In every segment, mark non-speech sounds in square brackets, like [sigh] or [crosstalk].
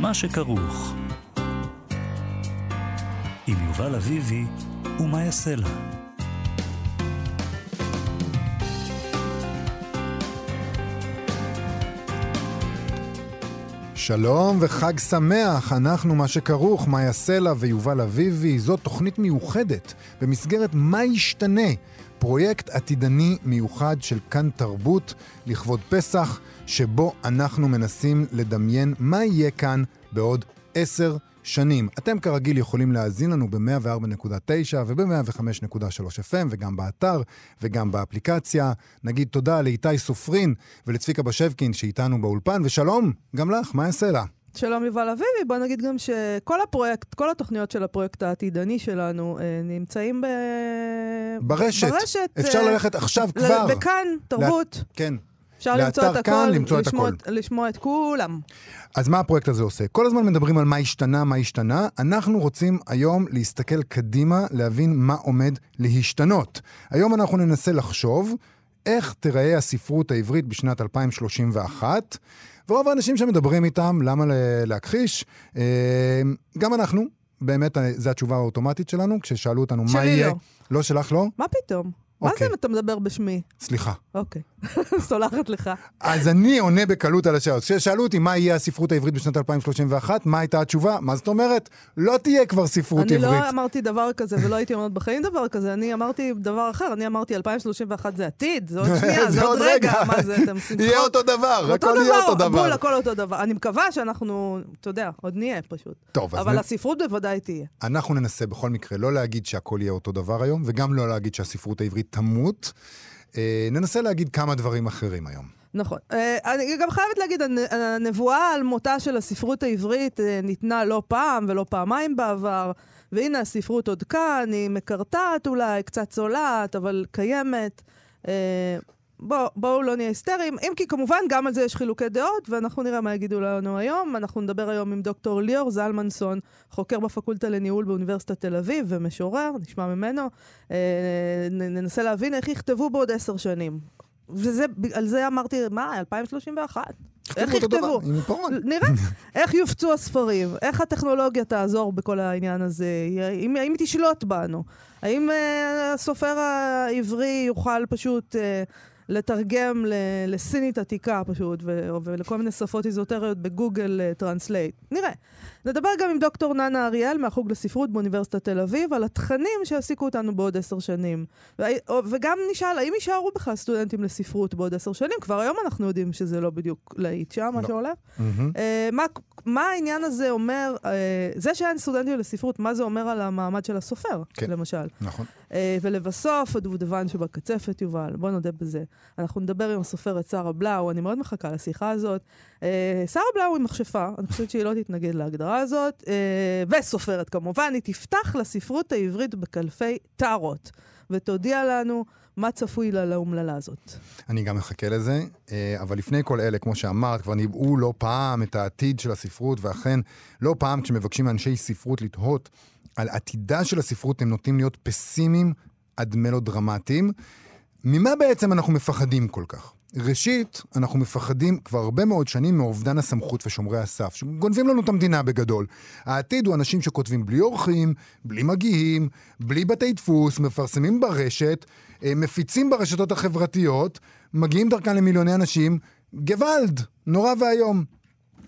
מה שכרוך. עם יובל אביבי ומה יעשה לה. שלום וחג שמח, אנחנו מה שכרוך, מאיה סלע ויובל אביבי. זאת תוכנית מיוחדת במסגרת מה ישתנה, פרויקט עתידני מיוחד של כאן תרבות לכבוד פסח, שבו אנחנו מנסים לדמיין מה יהיה כאן בעוד עשר שנים. אתם כרגיל יכולים להאזין לנו ב-104.9 וב-105.3 FM וגם באתר וגם באפליקציה. נגיד תודה לאיתי סופרין ולצביקה בשבקין שאיתנו באולפן, ושלום, גם לך, מה יעשה לה? שלום יובל אביבי, בוא נגיד גם שכל הפרויקט, כל התוכניות של הפרויקט העתידני שלנו אה, נמצאים ב... ברשת. ברשת. אפשר אה, ללכת עכשיו כבר. בכאן, תרבות. לה... כן. אפשר למצוא את הכל, כאן, למצוא את לשמוע, הכל. לשמוע את כולם. אז מה הפרויקט הזה עושה? כל הזמן מדברים על מה השתנה, מה השתנה. אנחנו רוצים היום להסתכל קדימה, להבין מה עומד להשתנות. היום אנחנו ננסה לחשוב איך תיראה הספרות העברית בשנת 2031, ורוב האנשים שמדברים איתם, למה להכחיש? אה, גם אנחנו, באמת, אה, זו התשובה האוטומטית שלנו, כששאלו אותנו מה שלי יהיה. לא. לא שלך לא? מה פתאום? מה זה אוקיי. אם אתה מדבר בשמי? סליחה. אוקיי, [laughs] סולחת לך. אז אני עונה בקלות על השאלות. כששאלו אותי מה יהיה הספרות העברית בשנת 2031, מה הייתה התשובה? מה זאת אומרת? לא תהיה כבר ספרות אני עברית. לא אמרתי דבר כזה ולא הייתי אומרת בחיים דבר כזה, אני אמרתי דבר אחר, אני אמרתי 2031 זה עתיד, זה עוד [laughs] שנייה, זה עוד רגע, מה זה, אתם [laughs] עושים יהיה? אותו דבר, הכל יהיה אותו דבר. בול, הכל אותו דבר. אני מקווה שאנחנו, אתה יודע, עוד נהיה פשוט. טוב, אז אבל הספרות בוודאי תהיה. אנחנו ננסה בכל מקרה לא להגיד שהכל יהיה אותו דבר היום, וגם לא להגיד שהספרות העברית תמות. אה, ננסה להגיד כמה דברים אחרים היום. נכון. אה, אני גם חייבת להגיד, הנ- הנבואה על מותה של הספרות העברית אה, ניתנה לא פעם ולא פעמיים בעבר, והנה הספרות עוד כאן, היא מקרטעת אולי, קצת צולעת, אבל קיימת. אה, בוא, בואו לא נהיה היסטריים, אם כי כמובן גם על זה יש חילוקי דעות, ואנחנו נראה מה יגידו לנו היום. אנחנו נדבר היום עם דוקטור ליאור זלמנסון, חוקר בפקולטה לניהול באוניברסיטת תל אביב ומשורר, נשמע ממנו. אה, ננסה להבין איך יכתבו בעוד עשר שנים. וזה, על זה אמרתי, מה, 2031? איך יכתבו? נראה איך יופצו הספרים, איך הטכנולוגיה תעזור בכל העניין הזה, האם, היא תשלוט בנו, האם אה, הסופר העברי יוכל פשוט אה, לתרגם ל- לסינית עתיקה פשוט, ו- ולכל מיני שפות איזוטריות בגוגל אה, Translate. נראה. נדבר גם עם דוקטור ננה אריאל מהחוג לספרות באוניברסיטת תל אביב על התכנים שיעסיקו אותנו בעוד עשר שנים. וגם נשאל, האם יישארו בכלל סטודנטים לספרות בעוד עשר שנים? כבר היום אנחנו יודעים שזה לא בדיוק להיט שם, מה לא. שהולך. מהמם. אה, מה, העניין הזה אומר, אה, זה שאין סטודנטים לספרות, מה זה אומר על המעמד של הסופר, כן. למשל? נכון. אה, ולבסוף, הדובדבן שבקצפת, יובל, בוא נודה בזה. אנחנו נדבר עם הסופרת שרה בלאו, אני מאוד מחכה לשיחה הזאת. שרה בלאו היא מכשפה, אני חושבת שהיא לא תתנגד להגדרה הזאת, אה, וסופרת כמובן, היא תפתח לספרות העברית בקלפי טארות, ותודיע לנו מה צפוי לה לאומללה הזאת. אני גם מחכה לזה, אה, אבל לפני כל אלה, כמו שאמרת, כבר ניבאו לא פעם את העתיד של הספרות, ואכן, לא פעם כשמבקשים מאנשי ספרות לתהות על עתידה של הספרות, הם נוטים להיות פסימיים עד מלודרמטיים. ממה בעצם אנחנו מפחדים כל כך? ראשית, אנחנו מפחדים כבר הרבה מאוד שנים מאובדן הסמכות ושומרי הסף, שגונבים לנו את המדינה בגדול. העתיד הוא אנשים שכותבים בלי אורחים, בלי מגיעים, בלי בתי דפוס, מפרסמים ברשת, אה, מפיצים ברשתות החברתיות, מגיעים דרכן למיליוני אנשים. גוואלד, נורא ואיום.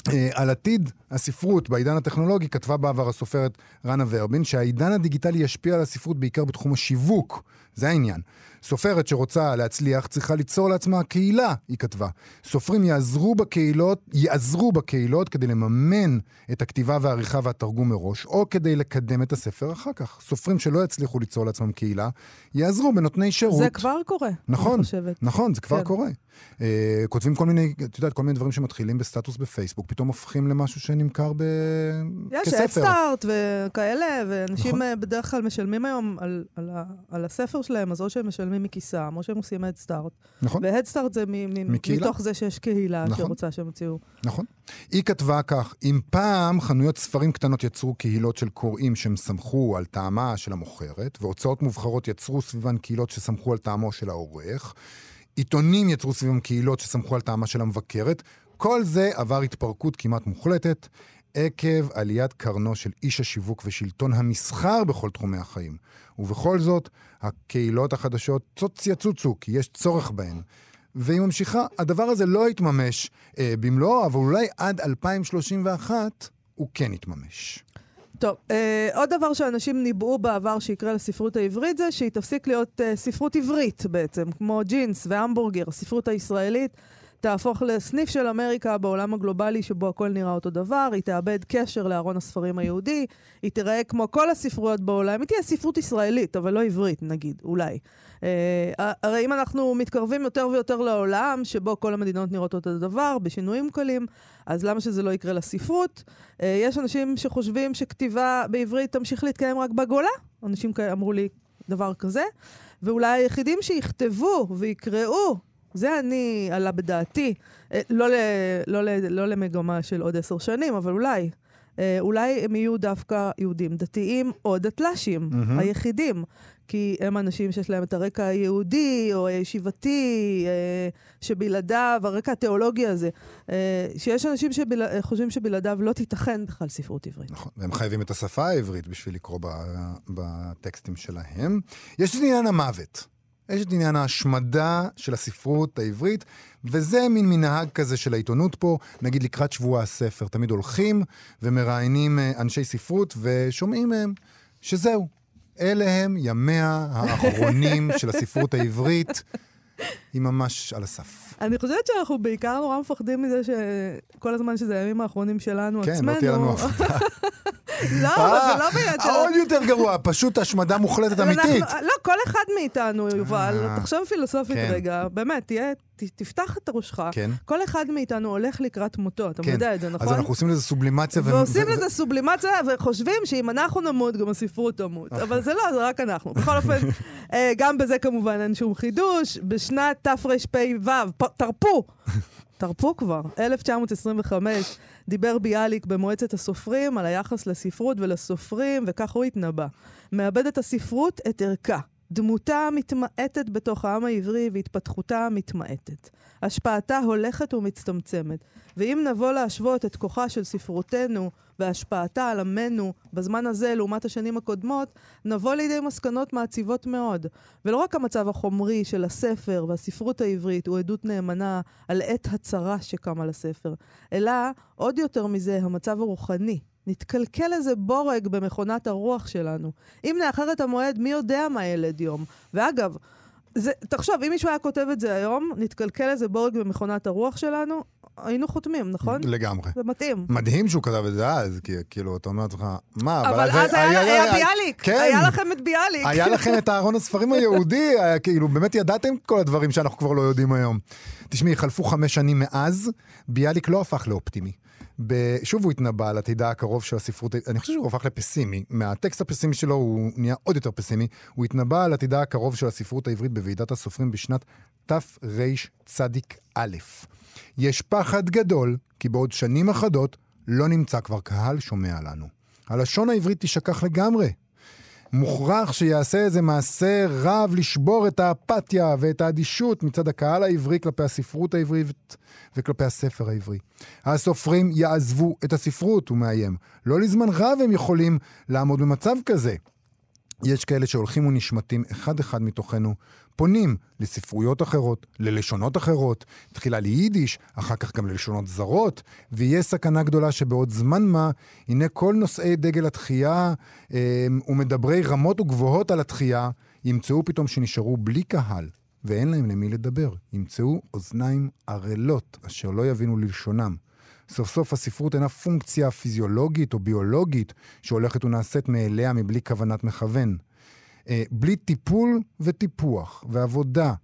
אה, על עתיד הספרות בעידן הטכנולוגי כתבה בעבר הסופרת רנה ורבין שהעידן הדיגיטלי ישפיע על הספרות בעיקר בתחום השיווק. זה העניין. סופרת שרוצה להצליח צריכה ליצור לעצמה קהילה, היא כתבה. סופרים יעזרו בקהילות, יעזרו בקהילות כדי לממן את הכתיבה והעריכה והתרגום מראש, או כדי לקדם את הספר אחר כך. סופרים שלא יצליחו ליצור לעצמם קהילה, יעזרו בנותני שירות. זה כבר קורה, נכון, אני חושבת. נכון, זה כבר כן. קורה. Uh, כותבים כל מיני, את יודעת, כל מיני דברים שמתחילים בסטטוס בפייסבוק, פתאום הופכים למשהו שנמכר ב... יש כספר. אדסטארט וכאלה, ואנשים נכון. אה, בדרך כלל משלמים היום על, על, ה, על הספר שלהם, אז או שהם משלמים מכיסם, או שהם עושים אדסטארט. נכון, והדסטארט זה מ, מ, מקהילה. מתוך זה שיש קהילה נכון. שרוצה שהם יוציאו. נכון. היא כתבה כך, אם פעם חנויות ספרים קטנות יצרו קהילות של קוראים שהם סמכו על טעמה של המוכרת, והוצאות מובחרות יצרו סביבן קהילות שסמכו על טעמו של העורך, עיתונים יצרו סביבם קהילות שסמכו על טעמה של המבקרת, כל זה עבר התפרקות כמעט מוחלטת. עקב עליית קרנו של איש השיווק ושלטון המסחר בכל תחומי החיים. ובכל זאת, הקהילות החדשות יצוצו, כי יש צורך בהן. והיא ממשיכה, הדבר הזה לא יתממש אה, במלואו, אבל אולי עד 2031 הוא כן יתממש. טוב, אה, עוד דבר שאנשים ניבאו בעבר שיקרה לספרות העברית זה שהיא תפסיק להיות אה, ספרות עברית בעצם, כמו ג'ינס והמבורגר, הספרות הישראלית. תהפוך לסניף של אמריקה בעולם הגלובלי שבו הכל נראה אותו דבר, היא תאבד קשר לארון הספרים היהודי, היא תיראה כמו כל הספרויות בעולם, היא תהיה ספרות ישראלית, אבל לא עברית, נגיד, אולי. Uh, הרי אם אנחנו מתקרבים יותר ויותר לעולם, שבו כל המדינות נראות אותו דבר, בשינויים קלים, אז למה שזה לא יקרה לספרות? Uh, יש אנשים שחושבים שכתיבה בעברית תמשיך להתקיים רק בגולה, אנשים אמרו לי דבר כזה, ואולי היחידים שיכתבו ויקראו זה אני עלה בדעתי. אה, לא, ל, לא, ל, לא למגמה של עוד עשר שנים, אבל אולי. אה, אולי הם יהיו דווקא יהודים דתיים או דתל"שים, mm-hmm. היחידים. כי הם אנשים שיש להם את הרקע היהודי או הישיבתי, אה, שבלעדיו, הרקע התיאולוגי הזה, שיש אנשים שחושבים שבלעדיו לא תיתכן בכלל ספרות עברית. נכון, והם חייבים את השפה העברית בשביל לקרוא בטקסטים שלהם. יש את עניין המוות. יש את עניין ההשמדה של הספרות העברית, וזה מין מנהג כזה של העיתונות פה, נגיד לקראת שבוע הספר. תמיד הולכים ומראיינים אה, אנשי ספרות ושומעים מהם שזהו, אלה הם ימיה [laughs] האחרונים של הספרות העברית. היא ממש על הסף. אני חושבת שאנחנו בעיקר נורא מפחדים מזה שכל הזמן שזה הימים האחרונים שלנו כן, עצמנו. כן, לא תהיה לנו [laughs] הפתעה. לא, אבל זה לא ביד שלנו. עוד יותר גרוע, פשוט השמדה מוחלטת אמיתית. לא, כל אחד מאיתנו, יובל, אה, תחשוב פילוסופית כן. רגע, באמת, תהיה... תפתח את ראשך, כן. כל אחד מאיתנו הולך לקראת מותו, אתה כן. יודע את זה, נכון? אז אנחנו עושים לזה סובלימציה. ועושים ו... לזה סובלימציה, וחושבים שאם אנחנו נמות, גם הספרות תמות. אבל זה לא, זה רק אנחנו. בכל אופן, [laughs] אה, גם בזה כמובן אין שום חידוש. בשנת תרפ"ו, תרפו, תרפו כבר, 1925, דיבר ביאליק במועצת הסופרים על היחס לספרות ולסופרים, וכך הוא התנבא. מאבדת הספרות את ערכה. דמותה מתמעטת בתוך העם העברי והתפתחותה מתמעטת. השפעתה הולכת ומצטמצמת. ואם נבוא להשוות את כוחה של ספרותנו והשפעתה על עמנו בזמן הזה לעומת השנים הקודמות, נבוא לידי מסקנות מעציבות מאוד. ולא רק המצב החומרי של הספר והספרות העברית הוא עדות נאמנה על עת הצרה שקמה לספר, אלא עוד יותר מזה המצב הרוחני, נתקלקל איזה בורג במכונת הרוח שלנו. אם נאחר את המועד, מי יודע מה ילד יום. ואגב, זה, תחשוב, אם מישהו היה כותב את זה היום, נתקלקל איזה בורג במכונת הרוח שלנו, היינו חותמים, נכון? לגמרי. זה מתאים. מדהים שהוא כתב את זה אז, כי כאילו, אתה אומר לעצמך, מה, אבל, אבל אז היה, היה, היה, היה ביאליק, כן, היה לכם את ביאליק. היה לכם את אהרון הספרים היהודי, [laughs] היה, כאילו, באמת ידעתם כל הדברים שאנחנו כבר לא יודעים היום. תשמעי, חלפו חמש שנים מאז, ביאליק לא הפך לאופטימי. ב... שוב הוא התנבא על עתידה הקרוב של הספרות, אני חושב שהוא הפך לפסימי. מהטקסט הפסימי שלו הוא נהיה עוד יותר פסימי. הוא התנבא על עתידה הקרוב של הספרות העברית בוועידת הסופרים בשנת תרצ"א. יש פחד גדול, כי בעוד שנים אחדות לא נמצא כבר קהל שומע לנו. הלשון העברית תשכח לגמרי. מוכרח שיעשה איזה מעשה רב לשבור את האפתיה ואת האדישות מצד הקהל העברי כלפי הספרות העברית וכלפי הספר העברי. הסופרים יעזבו את הספרות, הוא מאיים. לא לזמן רב הם יכולים לעמוד במצב כזה. יש כאלה שהולכים ונשמטים אחד-אחד מתוכנו, פונים לספרויות אחרות, ללשונות אחרות, תחילה ליידיש, אחר כך גם ללשונות זרות, ויש סכנה גדולה שבעוד זמן מה, הנה כל נושאי דגל התחייה אה, ומדברי רמות וגבוהות על התחייה, ימצאו פתאום שנשארו בלי קהל, ואין להם למי לדבר. ימצאו אוזניים ערלות, אשר לא יבינו ללשונם. סוף סוף הספרות אינה פונקציה פיזיולוגית או ביולוגית שהולכת ונעשית מאליה מבלי כוונת מכוון. אה, בלי טיפול וטיפוח ועבודה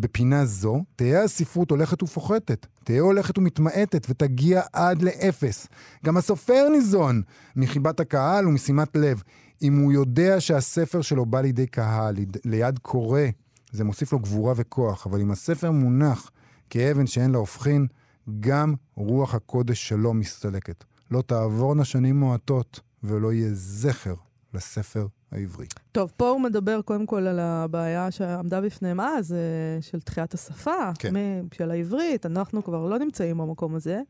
בפינה זו, תהיה הספרות הולכת ופוחתת, תהיה הולכת ומתמעטת ותגיע עד לאפס. גם הסופר ניזון מחיבת הקהל ומשימת לב. אם הוא יודע שהספר שלו בא לידי קהל, ליד קורא, זה מוסיף לו גבורה וכוח, אבל אם הספר מונח כאבן שאין לה הופכין, גם רוח הקודש שלו מסתלקת. לא תעבורנה שנים מועטות ולא יהיה זכר לספר העברי. טוב, פה הוא מדבר קודם כל על הבעיה שעמדה בפניהם אז, אה, של תחיית השפה, כן. של העברית. אנחנו כבר לא נמצאים במקום הזה.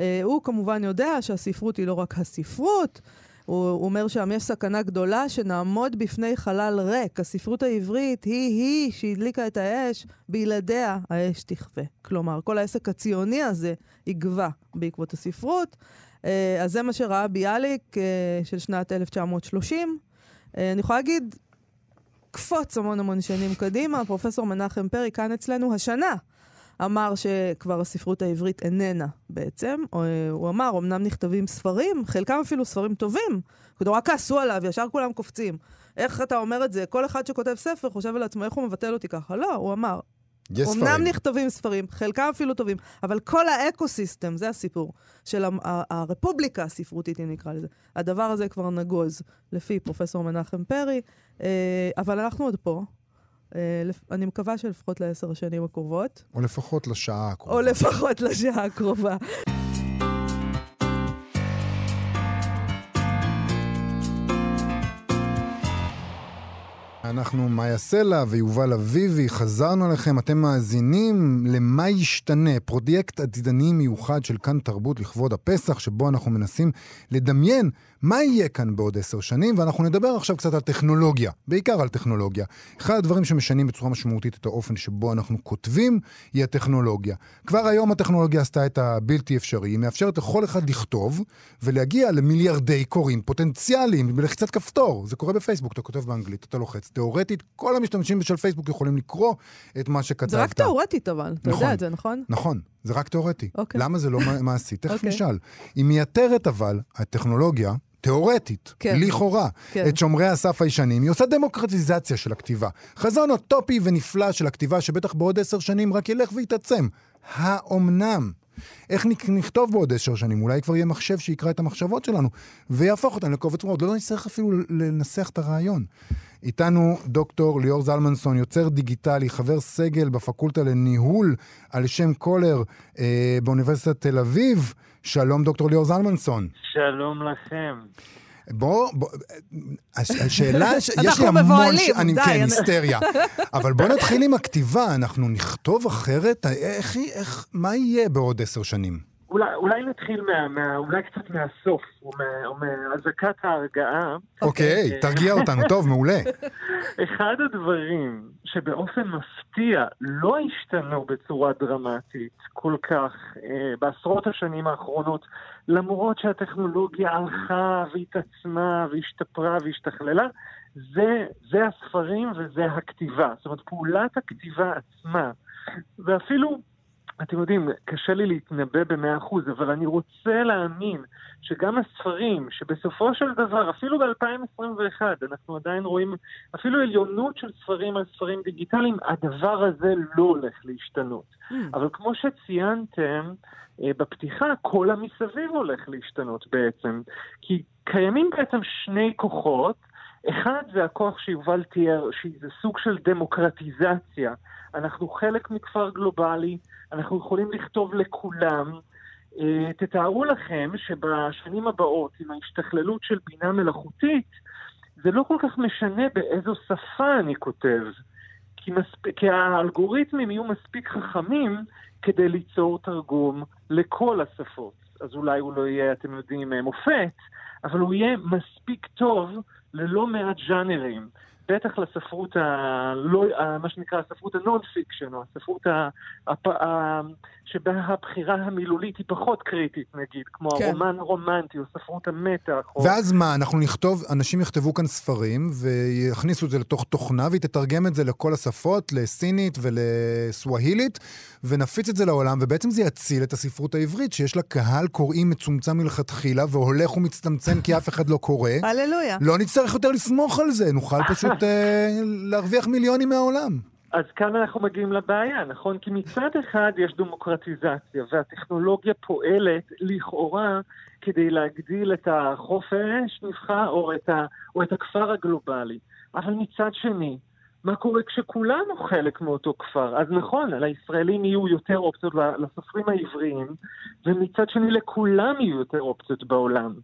אה, הוא כמובן יודע שהספרות היא לא רק הספרות, הוא, אומר שם יש סכנה גדולה שנעמוד בפני חלל ריק. הספרות העברית היא-היא שהדליקה את האש, בלעדיה האש תכבה. כלומר, כל העסק הציוני הזה יגבה בעקבות הספרות. אה, אז זה מה שראה ביאליק של שנת 1930. אה, אני יכולה להגיד, קפוץ המון המון שנים קדימה, פרופסור מנחם פרי כאן אצלנו השנה. אמר שכבר הספרות העברית איננה בעצם. הוא אמר, אמנם נכתבים ספרים, חלקם אפילו ספרים טובים. רק כעסו עליו, ישר כולם קופצים. איך אתה אומר את זה? כל אחד שכותב ספר חושב על עצמו, איך הוא מבטל אותי ככה? לא, הוא אמר. יש אמנם ספרים. נכתבים ספרים, חלקם אפילו טובים, אבל כל האקו-סיסטם, זה הסיפור, של הרפובליקה הספרותית, אם נקרא לזה. הדבר הזה כבר נגוז, לפי פרופסור מנחם פרי, אה, אבל אנחנו עוד פה. אה, אני מקווה שלפחות לעשר השנים הקרובות, או לפחות לשעה הקרובה. או לפחות לשעה הקרובה. אנחנו מאיה סלע ויובל אביבי, חזרנו אליכם, אתם מאזינים למה ישתנה, פרויקט עתידני מיוחד של כאן תרבות לכבוד הפסח, שבו אנחנו מנסים לדמיין מה יהיה כאן בעוד עשר שנים, ואנחנו נדבר עכשיו קצת על טכנולוגיה, בעיקר על טכנולוגיה. אחד הדברים שמשנים בצורה משמעותית את האופן שבו אנחנו כותבים, היא הטכנולוגיה. כבר היום הטכנולוגיה עשתה את הבלתי אפשרי, היא מאפשרת לכל אחד לכתוב ולהגיע למיליארדי קוראים פוטנציאליים בלחיצת כפתור. זה קורה בפייסבוק, אתה כותב באנגלית, אתה לוחץ. תאורטית, כל המשתמשים של פייסבוק יכולים לקרוא את מה שכתבת. זה רק תאורטית אבל, אתה נכון. יודע את זה, נכון? נכון, זה רק תיאורטי. אוקיי. למה זה לא מע- מעשי? תכף אוקיי. נשאל. היא מייתרת אבל, הטכנולוגיה, תיאורטית, כן. לכאורה, כן. את שומרי הסף הישנים, היא עושה דמוקרטיזציה של הכתיבה. חזון אוטופי ונפלא של הכתיבה, שבטח בעוד עשר שנים רק ילך ויתעצם. האומנם? איך נכתוב בעוד עשר שנים? אולי כבר יהיה מחשב שיקרא את המחשבות שלנו ויהפוך אותן לקובץ מאוד. לא נצטרך אפילו לנסח את הרעיון. איתנו דוקטור ליאור זלמנסון, יוצר דיגיטלי, חבר סגל בפקולטה לניהול על שם קולר אה, באוניברסיטת תל אביב. שלום דוקטור ליאור זלמנסון. שלום לכם. בוא, בוא, הש- השאלה, ש- יש לי אנחנו המון, מבוהלים, ש- אני די, כן, אני- היסטריה. אבל בוא נתחיל עם הכתיבה, אנחנו נכתוב אחרת? איך, היא- איך, מה יהיה בעוד עשר שנים? אולי, אולי נתחיל מה, מה, אולי קצת מהסוף, או, מה, או מאזעקת ההרגעה. אוקיי, תרגיע אותנו, [laughs] טוב, מעולה. אחד הדברים שבאופן מפתיע לא השתנו בצורה דרמטית כל כך אה, בעשרות השנים האחרונות, למרות שהטכנולוגיה הלכה והתעצמה והשתפרה והשתכללה, זה, זה הספרים וזה הכתיבה. זאת אומרת, פעולת הכתיבה עצמה, ואפילו אתם יודעים, קשה לי להתנבא במאה אחוז, אבל אני רוצה להאמין שגם הספרים, שבסופו של דבר, אפילו ב-2021, אנחנו עדיין רואים אפילו עליונות של ספרים על ספרים דיגיטליים, הדבר הזה לא הולך להשתנות. Hmm. אבל כמו שציינתם, אה, בפתיחה, כל המסביב הולך להשתנות בעצם. כי קיימים בעצם שני כוחות. אחד זה הכוח שיובל תיאר, שזה סוג של דמוקרטיזציה. אנחנו חלק מכפר גלובלי, אנחנו יכולים לכתוב לכולם. אה, תתארו לכם שבשנים הבאות, עם ההשתכללות של בינה מלאכותית, זה לא כל כך משנה באיזו שפה אני כותב. כי, מספ... כי האלגוריתמים יהיו מספיק חכמים כדי ליצור תרגום לכל השפות. אז אולי הוא לא יהיה, אתם יודעים, אה, מופת, אבל הוא יהיה מספיק טוב ללא מעט ז'אנרים. בטח לספרות, ה... לא... מה שנקרא הספרות ה non fiction, או הספרות ה... הפ... ה... שבה הבחירה המילולית היא פחות קריטית, נגיד, כמו כן. הרומן הרומנטי, או ספרות המתח. או... ואז מה, אנחנו נכתוב, אנשים יכתבו כאן ספרים ויכניסו את זה לתוך תוכנה והיא תתרגם את זה לכל השפות, לסינית ולסווהילית, ונפיץ את זה לעולם, ובעצם זה יציל את הספרות העברית, שיש לה קהל קוראים מצומצם מלכתחילה והולך ומצטמצם כי אף אחד לא קורא. [laughs] הללויה. לא נצטרך יותר לסמוך על זה, נוכל פשוט אה, להרוויח מיליונים מהעולם. אז כאן אנחנו מגיעים לבעיה, נכון? כי מצד אחד יש דמוקרטיזציה, והטכנולוגיה פועלת לכאורה כדי להגדיל את החופש נבחר או את, ה, או את הכפר הגלובלי. אבל מצד שני, מה קורה כשכולנו חלק מאותו כפר? אז נכון, לישראלים יהיו יותר אופציות לסופרים העבריים, ומצד שני לכולם יהיו יותר אופציות בעולם.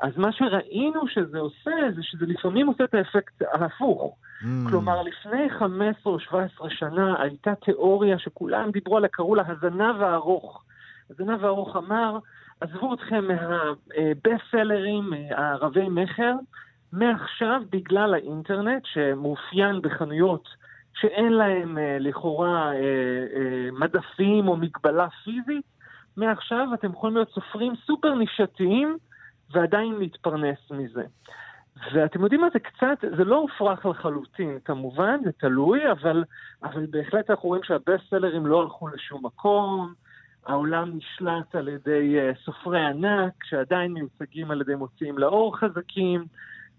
אז מה שראינו שזה עושה, זה שזה לפעמים עושה את האפקט ההפוך. Mm. כלומר, לפני 15 או 17 שנה הייתה תיאוריה שכולם דיברו עליה, קראו לה הזנב הארוך. הזנב הארוך אמר, עזבו אתכם מהבסט סלרים, הרבי מכר, מעכשיו בגלל האינטרנט שמאופיין בחנויות שאין להם לכאורה מדפים או מגבלה פיזית, מעכשיו אתם יכולים להיות סופרים סופר נישתיים ועדיין להתפרנס מזה. ואתם יודעים מה, זה קצת, זה לא הופרך לחלוטין, כמובן, זה תלוי, אבל, אבל בהחלט אנחנו רואים שהבסט סלרים לא הלכו לשום מקום, העולם נשלט על ידי uh, סופרי ענק, שעדיין מיוצגים על ידי מוציאים לאור חזקים,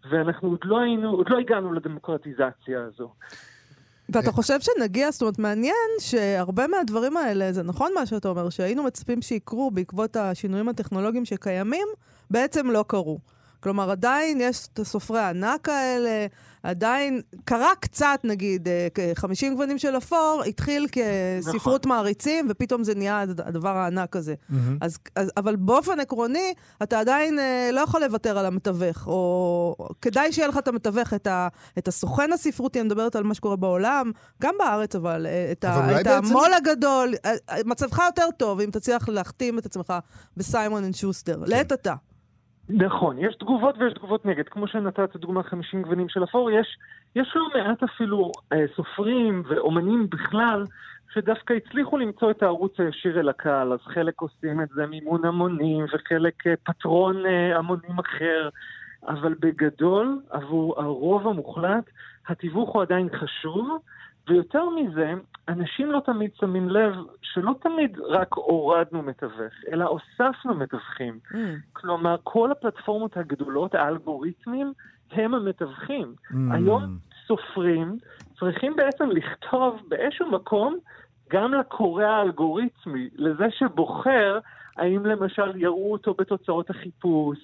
ואנחנו עוד לא היינו, עוד לא הגענו לדמוקרטיזציה הזו. ואתה חושב שנגיע, זאת אומרת, מעניין שהרבה מהדברים האלה, זה נכון מה שאתה אומר, שהיינו מצפים שיקרו בעקבות השינויים הטכנולוגיים שקיימים, בעצם לא קרו. כלומר, עדיין יש את הסופרי הענק האלה, עדיין קרה קצת, נגיד, 50 אה, גוונים של אפור, התחיל כספרות נכון. מעריצים, ופתאום זה נהיה הדבר הענק הזה. Mm-hmm. אז, אז, אבל באופן עקרוני, אתה עדיין אה, לא יכול לוותר על המתווך, או כדאי שיהיה לך את המתווך, את, ה, את הסוכן הספרותי, אני מדברת על מה שקורה בעולם, גם בארץ, אבל, אה, את, אבל ה, את בעצם... המו"ל הגדול, מצבך יותר טוב אם תצליח להחתים את עצמך ב Simon and Schuster, כן. לעת עתה. נכון, יש תגובות ויש תגובות נגד. כמו שנתת דוגמה 50 גוונים של אפור, יש, יש לא מעט אפילו אה, סופרים ואומנים בכלל שדווקא הצליחו למצוא את הערוץ הישיר אל הקהל, אז חלק עושים את זה מימון המונים וחלק אה, פטרון אה, המונים אחר, אבל בגדול, עבור הרוב המוחלט, התיווך הוא עדיין חשוב, ויותר מזה, אנשים לא תמיד שמים לב שלא תמיד רק הורדנו מתווך, אלא הוספנו מתווכים. Mm. כלומר, כל הפלטפורמות הגדולות, האלגוריתמים, הם המתווכים. Mm. היום סופרים צריכים בעצם לכתוב באיזשהו מקום גם לקורא האלגוריתמי, לזה שבוחר האם למשל יראו אותו בתוצאות החיפוש,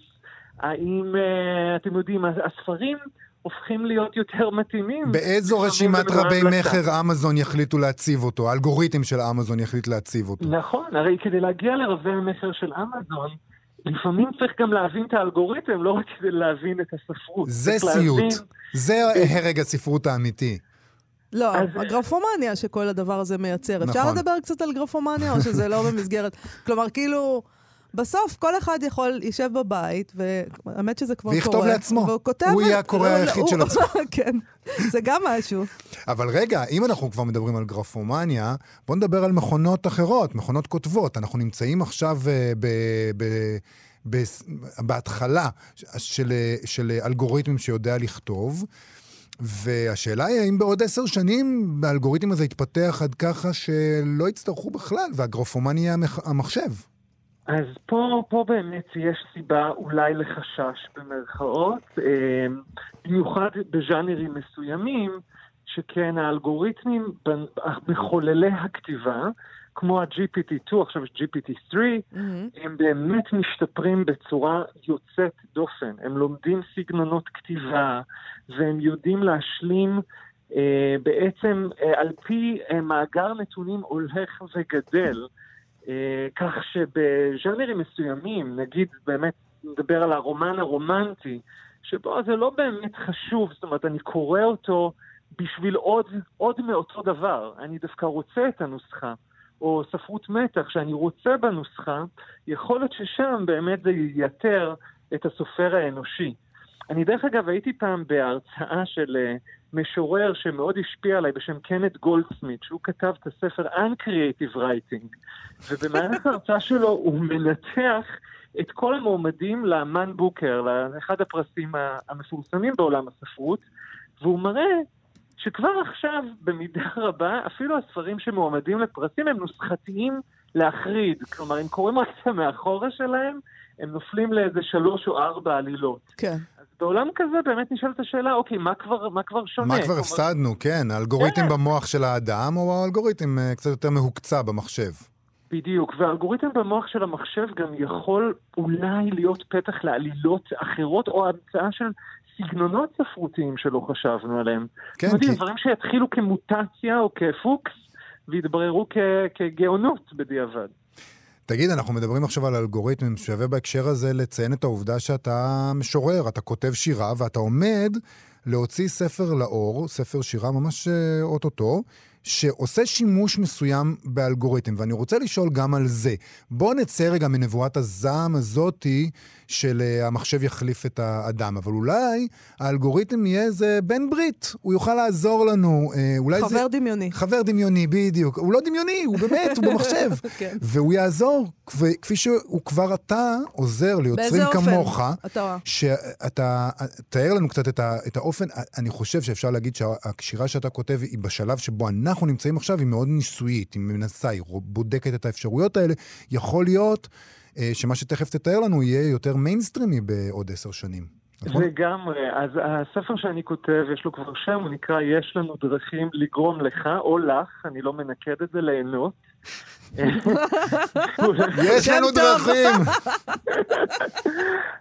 האם, uh, אתם יודעים, הספרים הופכים להיות יותר מתאימים. באיזו רשימת רבי מכר אמזון יחליטו להציב אותו? האלגוריתם של אמזון יחליט להציב אותו. נכון, הרי כדי להגיע לרבי מכר של אמזון, לפעמים צריך גם להבין את האלגוריתם, לא רק כדי להבין את הספרות. זה סיוט. להבין... זה הרג הספרות האמיתי. לא, אז... הגרפומניה שכל הדבר הזה מייצר. נכון. אפשר לדבר קצת על גרפומניה, או שזה לא במסגרת... כלומר, כאילו... בסוף כל אחד יכול, יישב בבית, והאמת שזה כבר קורה. ויכתוב לעצמו. והוא כותב... הוא יהיה הקורא לא, היחיד של עצמו. [laughs] כן, זה גם משהו. אבל רגע, אם אנחנו כבר מדברים על גרפומניה, בואו נדבר על מכונות אחרות, מכונות כותבות. אנחנו נמצאים עכשיו uh, ב... ב. בהתחלה של, של אלגוריתמים שיודע לכתוב, והשאלה היא האם בעוד עשר שנים האלגוריתם הזה יתפתח עד ככה שלא יצטרכו בכלל, והגרפומניה יהיה המחשב. אז פה, פה באמת יש סיבה אולי לחשש במרכאות, אה, במיוחד בז'אנרים מסוימים, שכן האלגוריתמים מחוללי הכתיבה, כמו ה-GPT2, עכשיו יש GPT3, mm-hmm. הם באמת משתפרים בצורה יוצאת דופן. הם לומדים סגנונות כתיבה, והם יודעים להשלים אה, בעצם אה, על פי אה, מאגר נתונים הולך וגדל. אה, כך שבז'אנרים מסוימים, נגיד באמת נדבר על הרומן הרומנטי, שבו זה לא באמת חשוב, זאת אומרת, אני קורא אותו בשביל עוד, עוד מאותו דבר. אני דווקא רוצה את הנוסחה. או ספרות מתח שאני רוצה בנוסחה, יכול להיות ששם באמת זה ייתר את הסופר האנושי. אני דרך אגב הייתי פעם בהרצאה של uh, משורר שמאוד השפיע עליי בשם קנט גולדסמית, שהוא כתב את הספר Uncreative Writing, ובמהלך ההרצאה שלו הוא מנתח את כל המועמדים לאמן בוקר, לאחד הפרסים המפורסמים בעולם הספרות, והוא מראה שכבר עכשיו, במידה רבה, אפילו הספרים שמועמדים לפרסים הם נוסחתיים להחריד. כלומר, אם קוראים רק את המאחורה שלהם, הם נופלים לאיזה שלוש או ארבע עלילות. כן. בעולם כזה באמת נשאלת השאלה, אוקיי, מה כבר, מה כבר שונה? מה כבר הפסדנו, כן. האלגוריתם כן. במוח של האדם, או האלגוריתם uh, קצת יותר מהוקצע במחשב? בדיוק, והאלגוריתם במוח של המחשב גם יכול אולי להיות פתח לעלילות אחרות, או המצאה של סגנונות ספרותיים שלא חשבנו עליהם. כן, כי... יודעים, דברים שיתחילו כמוטציה או כפוקס, ויתבררו כגאונות בדיעבד. תגיד, אנחנו מדברים עכשיו על אלגוריתמים, שווה בהקשר הזה לציין את העובדה שאתה משורר, אתה כותב שירה ואתה עומד להוציא ספר לאור, ספר שירה ממש אה, אוטוטו, שעושה שימוש מסוים באלגוריתם, ואני רוצה לשאול גם על זה. בואו נצא רגע מנבואת הזעם הזאתי של uh, המחשב יחליף את האדם, אבל אולי האלגוריתם יהיה איזה בן ברית, הוא יוכל לעזור לנו. Uh, אולי חבר זה... דמיוני. חבר דמיוני, בדיוק. הוא לא דמיוני, הוא באמת, הוא במחשב. [laughs] כן. והוא יעזור, כפ- כפי שהוא כבר אתה עוזר ליוצרים באיזה אופן? כמוך. אתה... שאתה, תאר לנו קצת את, ה, את האופן, אני חושב שאפשר להגיד שהשירה שאתה כותב היא בשלב שבו אנחנו נמצאים עכשיו, היא מאוד ניסויית, היא מנסה, היא בודקת את האפשרויות האלה. יכול להיות אה, שמה שתכף תתאר לנו יהיה יותר מיינסטרימי בעוד עשר שנים. נכון? לגמרי. אז הספר שאני כותב, יש לו כבר שם, הוא נקרא "יש לנו דרכים לגרום לך או לך", אני לא מנקד את זה, ליהנות. יש לנו. דרכים!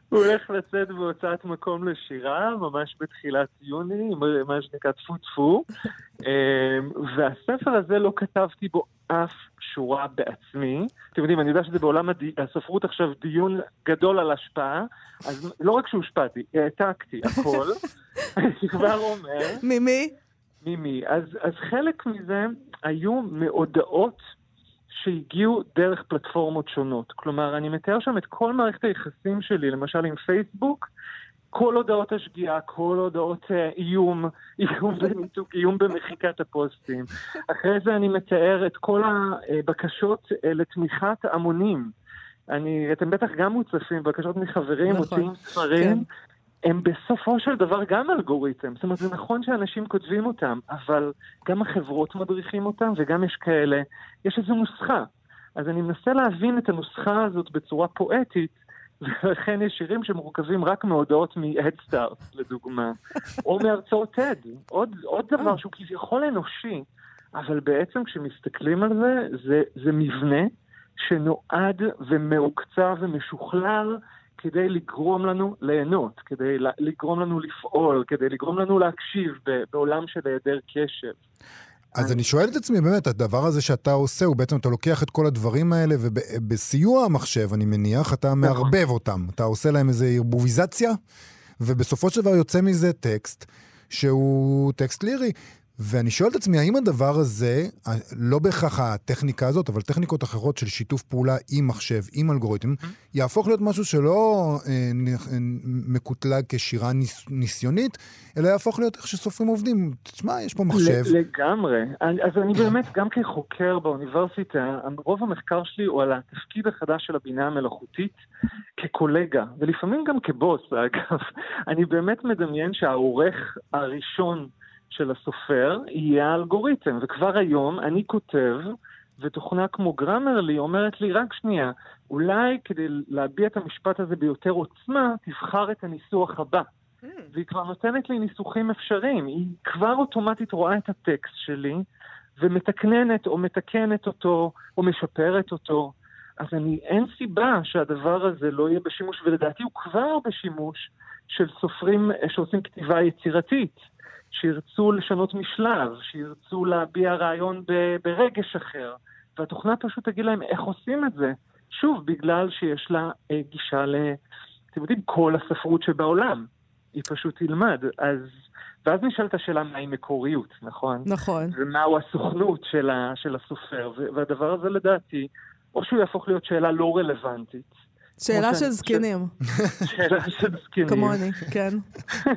הוא הולך לצאת בהוצאת מקום לשירה, ממש בתחילת יוני, מה שנקרא טפו טפו. אמ, והספר הזה לא כתבתי בו אף שורה בעצמי. אתם יודעים, אני יודע שזה בעולם הספרות עכשיו דיון גדול על השפעה, אז לא רק שהושפעתי, העתקתי הכל. אני כבר אומר. ממי? ממי. אז, אז חלק מזה היו מהודעות שהגיעו דרך פלטפורמות שונות. כלומר, אני מתאר שם את כל מערכת היחסים שלי, למשל עם פייסבוק, כל הודעות השגיאה, כל הודעות אה, איום, [laughs] איום בניתוק, איום במחיקת הפוסטים. אחרי זה אני מתאר את כל הבקשות אה, לתמיכת המונים. אני, אתם בטח גם מוצפים, בקשות מחברים, נכון, מוציאים ספרים. הם בסופו של דבר גם אלגוריתם. זאת אומרת, זה נכון שאנשים כותבים אותם, אבל גם החברות מדריכים אותם, וגם יש כאלה, יש איזו נוסחה. אז אני מנסה להבין את הנוסחה הזאת בצורה פואטית, [laughs] ולכן יש שירים שמורכבים רק מהודעות מ-Head Start, לדוגמה, או מהרצאות TED. עוד, עוד דבר שהוא כביכול אנושי, אבל בעצם כשמסתכלים על זה, זה, זה מבנה שנועד ומעוקצב ומשוכלל כדי לגרום לנו ליהנות, כדי לגרום לנו לפעול, כדי לגרום לנו להקשיב בעולם של היעדר קשב. אז אני שואל את עצמי, באמת, הדבר הזה שאתה עושה, הוא בעצם, אתה לוקח את כל הדברים האלה, ובסיוע המחשב, אני מניח, אתה מערבב אותם. אתה עושה להם איזו ערבוביזציה, ובסופו של דבר יוצא מזה טקסט שהוא טקסט לירי. ואני שואל את עצמי, האם הדבר הזה, לא בהכרח הטכניקה הזאת, אבל טכניקות אחרות של שיתוף פעולה עם מחשב, עם אלגוריתם, יהפוך להיות משהו שלא אה, נ- מקוטלג כשירה ניס, ניסיונית, אלא יהפוך להיות איך שסופרים עובדים. תשמע, יש פה מחשב. לגמרי. אז אני באמת, גם כחוקר באוניברסיטה, רוב המחקר שלי הוא על התפקיד החדש של הבינה המלאכותית כקולגה, ולפעמים גם כבוס, [laughs] אגב. אני באמת מדמיין שהעורך הראשון של הסופר יהיה האלגוריתם, וכבר היום אני כותב, ותוכנה כמו גרמרלי אומרת לי, רק שנייה, אולי כדי להביע את המשפט הזה ביותר עוצמה, תבחר את הניסוח הבא. והיא כבר נותנת לי ניסוחים אפשריים. היא כבר אוטומטית רואה את הטקסט שלי ומתקננת או מתקנת אותו או משפרת אותו. אז אני, אין סיבה שהדבר הזה לא יהיה בשימוש, ולדעתי הוא כבר בשימוש של סופרים אה, שעושים כתיבה יצירתית, שירצו לשנות משלב, שירצו להביע רעיון ב- ברגש אחר, והתוכנה פשוט תגיד להם איך עושים את זה. שוב, בגלל שיש לה אה, גישה ל... אתם יודעים, כל הספרות שבעולם. היא פשוט תלמד. אז... ואז נשאלת השאלה מהי מקוריות, נכון? נכון. ומהו הסוכנות של, ה... של הסופר, ו... והדבר הזה לדעתי, או שהוא יהפוך להיות שאלה לא רלוונטית. שאלה כמו של זקנים, שאלה של זקנים. כמוני, כן.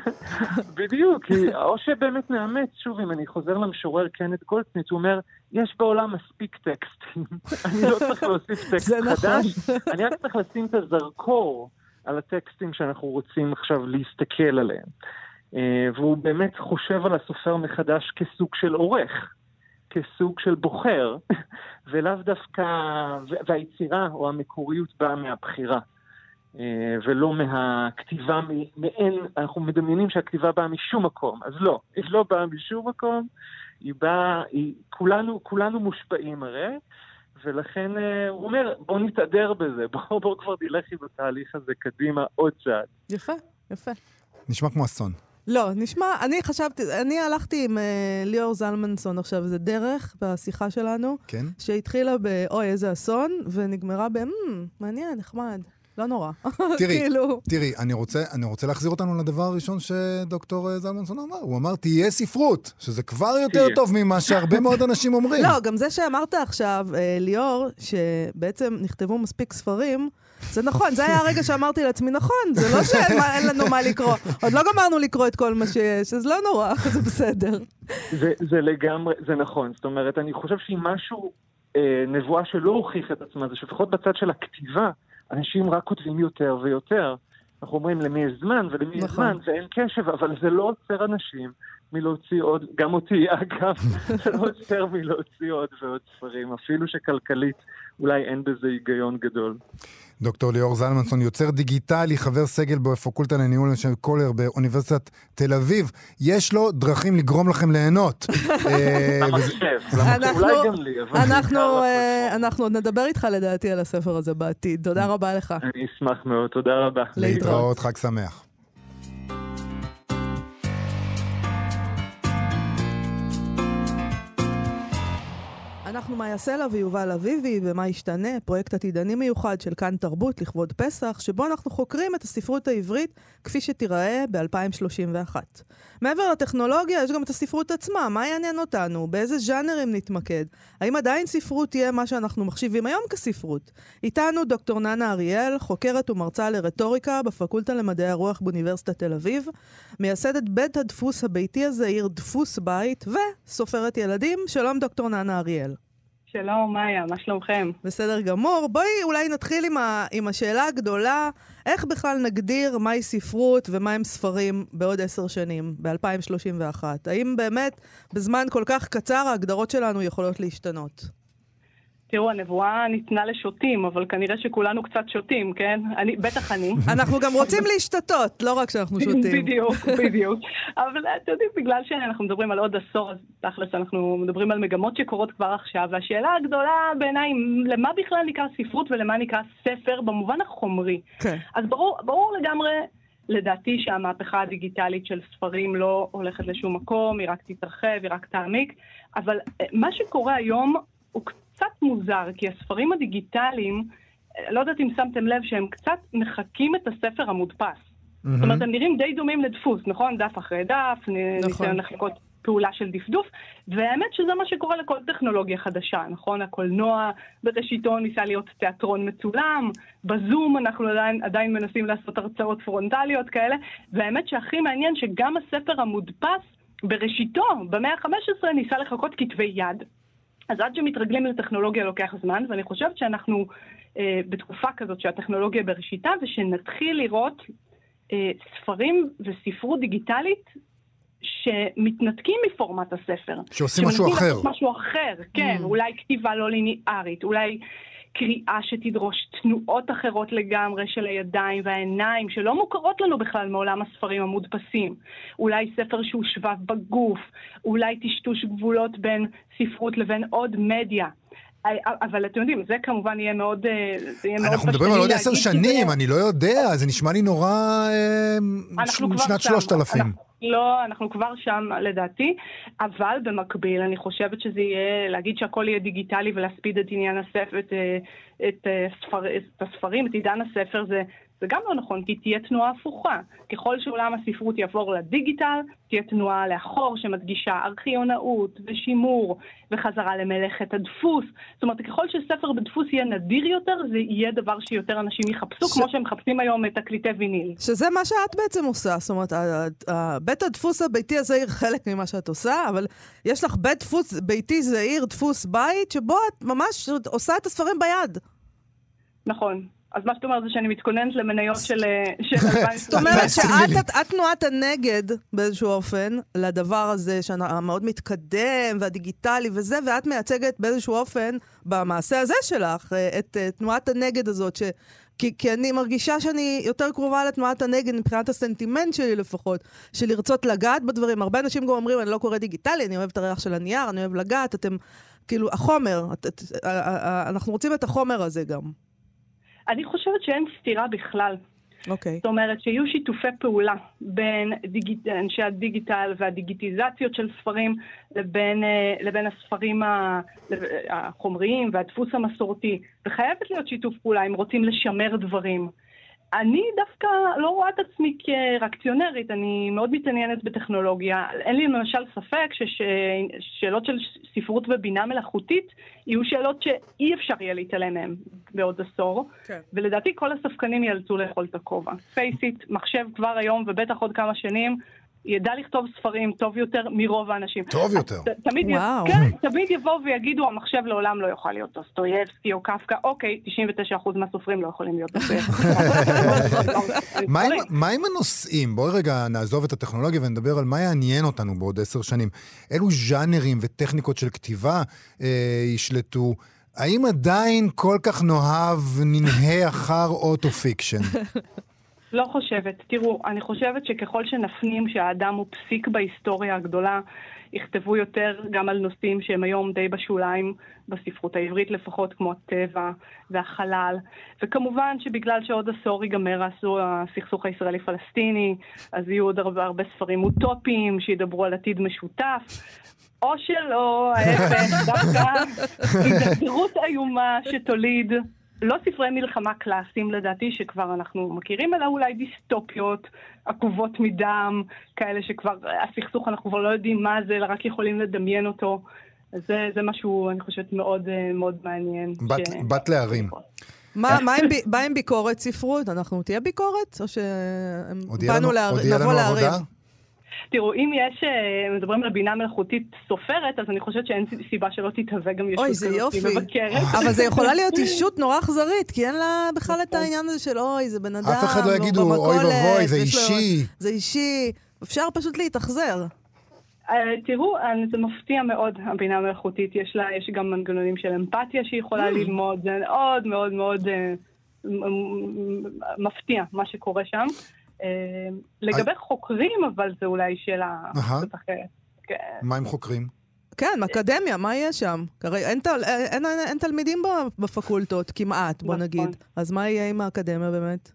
[laughs] בדיוק, או שבאמת נאמץ, שוב, אם אני חוזר למשורר קנת גולדסמית', הוא אומר, יש בעולם מספיק טקסטים, [laughs] אני לא צריך להוסיף [laughs] טקסט נכון. חדש, אני רק צריך לשים את הזרקור על הטקסטים שאנחנו רוצים עכשיו להסתכל עליהם. אה, והוא באמת חושב על הסופר מחדש כסוג של עורך, כסוג של בוחר, [laughs] ולאו דווקא, והיצירה או המקוריות באה מהבחירה. אה, ולא מהכתיבה מעין, אנחנו מדמיינים שהכתיבה באה משום מקום, אז לא, [laughs] היא לא באה משום מקום, היא באה, היא, כולנו, כולנו מושפעים הרי, ולכן אה, הוא אומר, בוא נתהדר בזה, [laughs] בוא, בוא כבר נלך עם התהליך הזה קדימה עוד צעד. יפה, יפה. נשמע כמו אסון. לא, נשמע, אני חשבתי, אני הלכתי עם אה, ליאור זלמנסון עכשיו, זה דרך בשיחה שלנו, כן? שהתחילה ב"אוי, איזה אסון", ונגמרה ב "מ, מעניין, נחמד". לא נורא. [laughs] תראי, כאילו... תראי, אני רוצה, אני רוצה להחזיר אותנו לדבר הראשון שדוקטור זלמנסון אמר. הוא אמר, תהיה ספרות, שזה כבר יותר. טוב ממה שהרבה מאוד אנשים אומרים. לא, גם זה שאמרת עכשיו, אה, ליאור, שבעצם נכתבו מספיק ספרים, זה נכון, זה היה הרגע שאמרתי לעצמי, נכון, זה לא שאין לנו מה לקרוא. עוד לא גמרנו לקרוא את כל מה שיש, אז לא נורא, [laughs] זה בסדר. זה, זה לגמרי, זה נכון. זאת אומרת, אני חושב שאם משהו, אה, נבואה שלא הוכיח את עצמה, זה שלפחות בצד של הכתיבה, אנשים רק כותבים יותר ויותר. אנחנו אומרים למי יש זמן ולמי יש נכון. זמן, ואין קשב, אבל זה לא עוצר אנשים מלהוציא עוד, גם אותי [laughs] אגב, זה לא עוצר מלהוציא עוד ועוד ספרים, אפילו שכלכלית אולי אין בזה היגיון גדול. דוקטור ליאור זלמנסון, יוצר דיגיטלי, חבר סגל בפקולטה לניהול של קולר באוניברסיטת תל אביב. יש לו דרכים לגרום לכם ליהנות. אנחנו- עוד נדבר איתך לדעתי על הספר הזה בעתיד. תודה רבה לך. אני אשמח מאוד, תודה רבה. להתראות, חג שמח. אנחנו מאיה סלע ויובל אביבי, ומה ישתנה? פרויקט עתידני מיוחד של כאן תרבות לכבוד פסח, שבו אנחנו חוקרים את הספרות העברית כפי שתיראה ב-2031. מעבר לטכנולוגיה, יש גם את הספרות עצמה, מה יעניין אותנו? באיזה ז'אנרים נתמקד? האם עדיין ספרות תהיה מה שאנחנו מחשיבים היום כספרות? איתנו דוקטור ננה אריאל, חוקרת ומרצה לרטוריקה בפקולטה למדעי הרוח באוניברסיטת תל אביב, מייסדת בית הדפוס הביתי הזעיר דפוס בית, וסופרת ילדים. שלום דוקטור ננה אריאל. שלום, מאיה, מה שלומכם? בסדר גמור. בואי אולי נתחיל עם, ה, עם השאלה הגדולה, איך בכלל נגדיר מהי ספרות ומהם ספרים בעוד עשר שנים, ב-2031? האם באמת בזמן כל כך קצר ההגדרות שלנו יכולות להשתנות? תראו, הנבואה ניתנה לשוטים, אבל כנראה שכולנו קצת שותים, כן? אני, בטח אני. [laughs] אנחנו גם רוצים להשתתות, לא רק שאנחנו שותים. בדיוק, [laughs] בדיוק. אבל אתם יודעים, בגלל שאנחנו מדברים על עוד עשור, אז תכלס אנחנו מדברים על מגמות שקורות כבר עכשיו, והשאלה הגדולה בעיניי, למה בכלל נקרא ספרות ולמה נקרא ספר במובן החומרי. כן. אז ברור, ברור לגמרי, לדעתי, שהמהפכה הדיגיטלית של ספרים לא הולכת לשום מקום, היא רק תתרחב, היא רק תעמיק, אבל אה, מה שקורה היום הוא קצת מוזר, כי הספרים הדיגיטליים, לא יודעת אם שמתם לב שהם קצת מחקים את הספר המודפס. זאת אומרת, הם נראים די דומים לדפוס, נכון? דף אחרי דף, נכון. ניסיון לחכות פעולה של דפדוף, והאמת שזה מה שקורה לכל טכנולוגיה חדשה, נכון? הקולנוע בראשיתו ניסה להיות תיאטרון מצולם, בזום אנחנו עדיין, עדיין מנסים לעשות הרצאות פרונטליות כאלה, והאמת שהכי מעניין שגם הספר המודפס בראשיתו, במאה ה-15, ניסה לחכות כתבי יד. אז עד שמתרגלים לטכנולוגיה לוקח זמן, ואני חושבת שאנחנו אה, בתקופה כזאת שהטכנולוגיה בראשיתה, ושנתחיל לראות אה, ספרים וספרות דיגיטלית שמתנתקים מפורמט הספר. שעושים משהו אחר. משהו אחר, כן, Mm. אולי כתיבה לא ליניארית, אולי קריאה שתדרוש תנועות אחרות לגמרי של הידיים והעיניים, שלא מוכרות לנו בכלל מעולם הספרים המודפסים. אולי ספר שהוא שבב בגוף, אולי טשטוש גבולות בין ספרות לבין עוד מדיה. אבל אתם יודעים, זה כמובן יהיה מאוד... אה, יהיה מאוד אנחנו מדברים על עוד עשר שנים, אני לא יודע, זה נשמע לי נורא... אה, אנחנו כבר שנת שם. שלושת אלפים. לא, אנחנו כבר שם לדעתי, אבל במקביל אני חושבת שזה יהיה, להגיד שהכל יהיה דיגיטלי ולהספיד את עניין הספר, את, אה, את, אה, ספר, את הספרים, את עידן הספר, זה, זה גם לא נכון, כי תהיה תנועה הפוכה. ככל שעולם הספרות יעבור לדיגיטל, תהיה תנועה לאחור שמדגישה ארכיונאות ושימור וחזרה למלאכת הדפוס. זאת אומרת, ככל שספר בדפוס יהיה נדיר יותר, זה יהיה דבר שיותר אנשים יחפשו, ש- כמו שהם מחפשים היום את תקליטי ויניל. שזה מה שאת בעצם עושה, זאת אומרת, בית הדפוס הביתי הזעיר חלק ממה שאת עושה, אבל יש לך בית דפוס ביתי זעיר, דפוס בית, שבו את ממש עושה את הספרים ביד. נכון. אז מה שאת אומרת זה שאני מתכוננת למניות של אה, של [laughs] 2020. זאת אומרת. [laughs] שאת את- את תנועת הנגד באיזשהו אופן לדבר הזה שהמאוד מתקדם והדיגיטלי וזה, ואת מייצגת באיזשהו אופן במעשה הזה שלך אה, את אה, תנועת הנגד הזאת, ש... כי, כי אני מרגישה שאני יותר קרובה לתנועת הנגד מבחינת הסנטימנט שלי לפחות, של לרצות לגעת בדברים. הרבה אנשים גם אומרים, אני לא קורא דיגיטלי, אני אוהב את הריח של הנייר, אני אוהב לגעת, אתם, כאילו, החומר, את, את, אנחנו רוצים את החומר הזה גם. אני חושבת שאין סתירה בכלל. אוקיי. זאת אומרת שיהיו שיתופי פעולה בין דיגיט... אנשי הדיגיטל והדיגיטיזציות של ספרים לבין, אה, לבין הספרים. החומריים והדפוס המסורתי. וחייבת להיות שיתוף פעולה אם רוצים לשמר דברים. אני דווקא לא רואה את עצמי כריאקציונרית, אני מאוד מתעניינת בטכנולוגיה. אין לי למשל ספק ששאלות של ספרות ובינה מלאכותית יהיו שאלות שאי אפשר יהיה להתעלם מהן בעוד עשור, כן. ולדעתי כל הספקנים ייאלצו לאכול את הכובע. Face it, מחשב כבר היום ובטח עוד כמה שנים, ידע לכתוב ספרים טוב יותר מרוב האנשים. טוב יותר. תמיד, וואו. כן, תמיד יבואו ויגידו, המחשב לעולם לא יוכל להיות דוסטויבסקי או קפקא, אוקיי, 99% מהסופרים לא יכולים להיות דוסטויבסקי. [laughs] מה עם הנושאים? בואי רגע נעזוב את הטכנולוגיה ונדבר על מה יעניין אותנו בעוד עשר שנים. אילו ז'אנרים וטכניקות של כתיבה אה, ישלטו? האם עדיין כל כך נאהב ננהה אחר auto fiction? [laughs] לא חושבת. תראו, אני חושבת שככל שנפנים שהאדם הוא פסיק בהיסטוריה הגדולה, יכתבו יותר גם על נושאים שהם היום די בשוליים, בספרות העברית לפחות, כמו הטבע והחלל. וכמובן שבגלל שעוד עשור ייגמר הסכסוך הישראלי-פלסטיני, אז יהיו עוד הרבה, הרבה ספרים אוטופיים שידברו על עתיד משותף. או שלא, ההפך, דווקא [laughs] הידרדרות איומה שתוליד לא ספרי מלחמה קלאסיים לדעתי, שכבר אנחנו מכירים, אלא אולי דיסטופיות, עקובות מדם, כאלה שכבר, הסכסוך, אנחנו כבר לא יודעים מה זה, אלא רק יכולים לדמיין אותו. זה, זה משהו, אני חושבת, מאוד מאוד מעניין. בת, ש... בת להרים. מה, מה, עם, מה עם ביקורת ספרות? אנחנו תהיה ביקורת? או שבאנו להרים? תראו, אם יש, אה, מדברים על בינה מלאכותית סופרת, אז אני חושבת שאין סיבה שלא תתהווה גם ישות כזאת מבקרת. [laughs] אבל זה יכולה להיות [laughs] אישות נורא אכזרית, כי אין לה בכלל את העניין הזה של אוי, זה בן אדם, אף אחד לא יגידו, אוי ואבוי, זה אישי. זה אישי. אפשר פשוט להתאכזר. אה, תראו, זה מפתיע מאוד, הבינה המלאכותית. יש לה, יש גם מנגנונים של אמפתיה שהיא יכולה mm. ללמוד, זה מאוד מאוד מאוד אה, מפתיע מה שקורה שם. אה, לגבי חוקרים, אבל זו אולי שאלה קצת אחרת. כן. מה עם חוקרים? כן, אקדמיה, מה יהיה שם? הרי אין, תל, אין, אין, אין תלמידים בפקולטות, כמעט, בוא נכון. נגיד. אז מה יהיה עם האקדמיה באמת?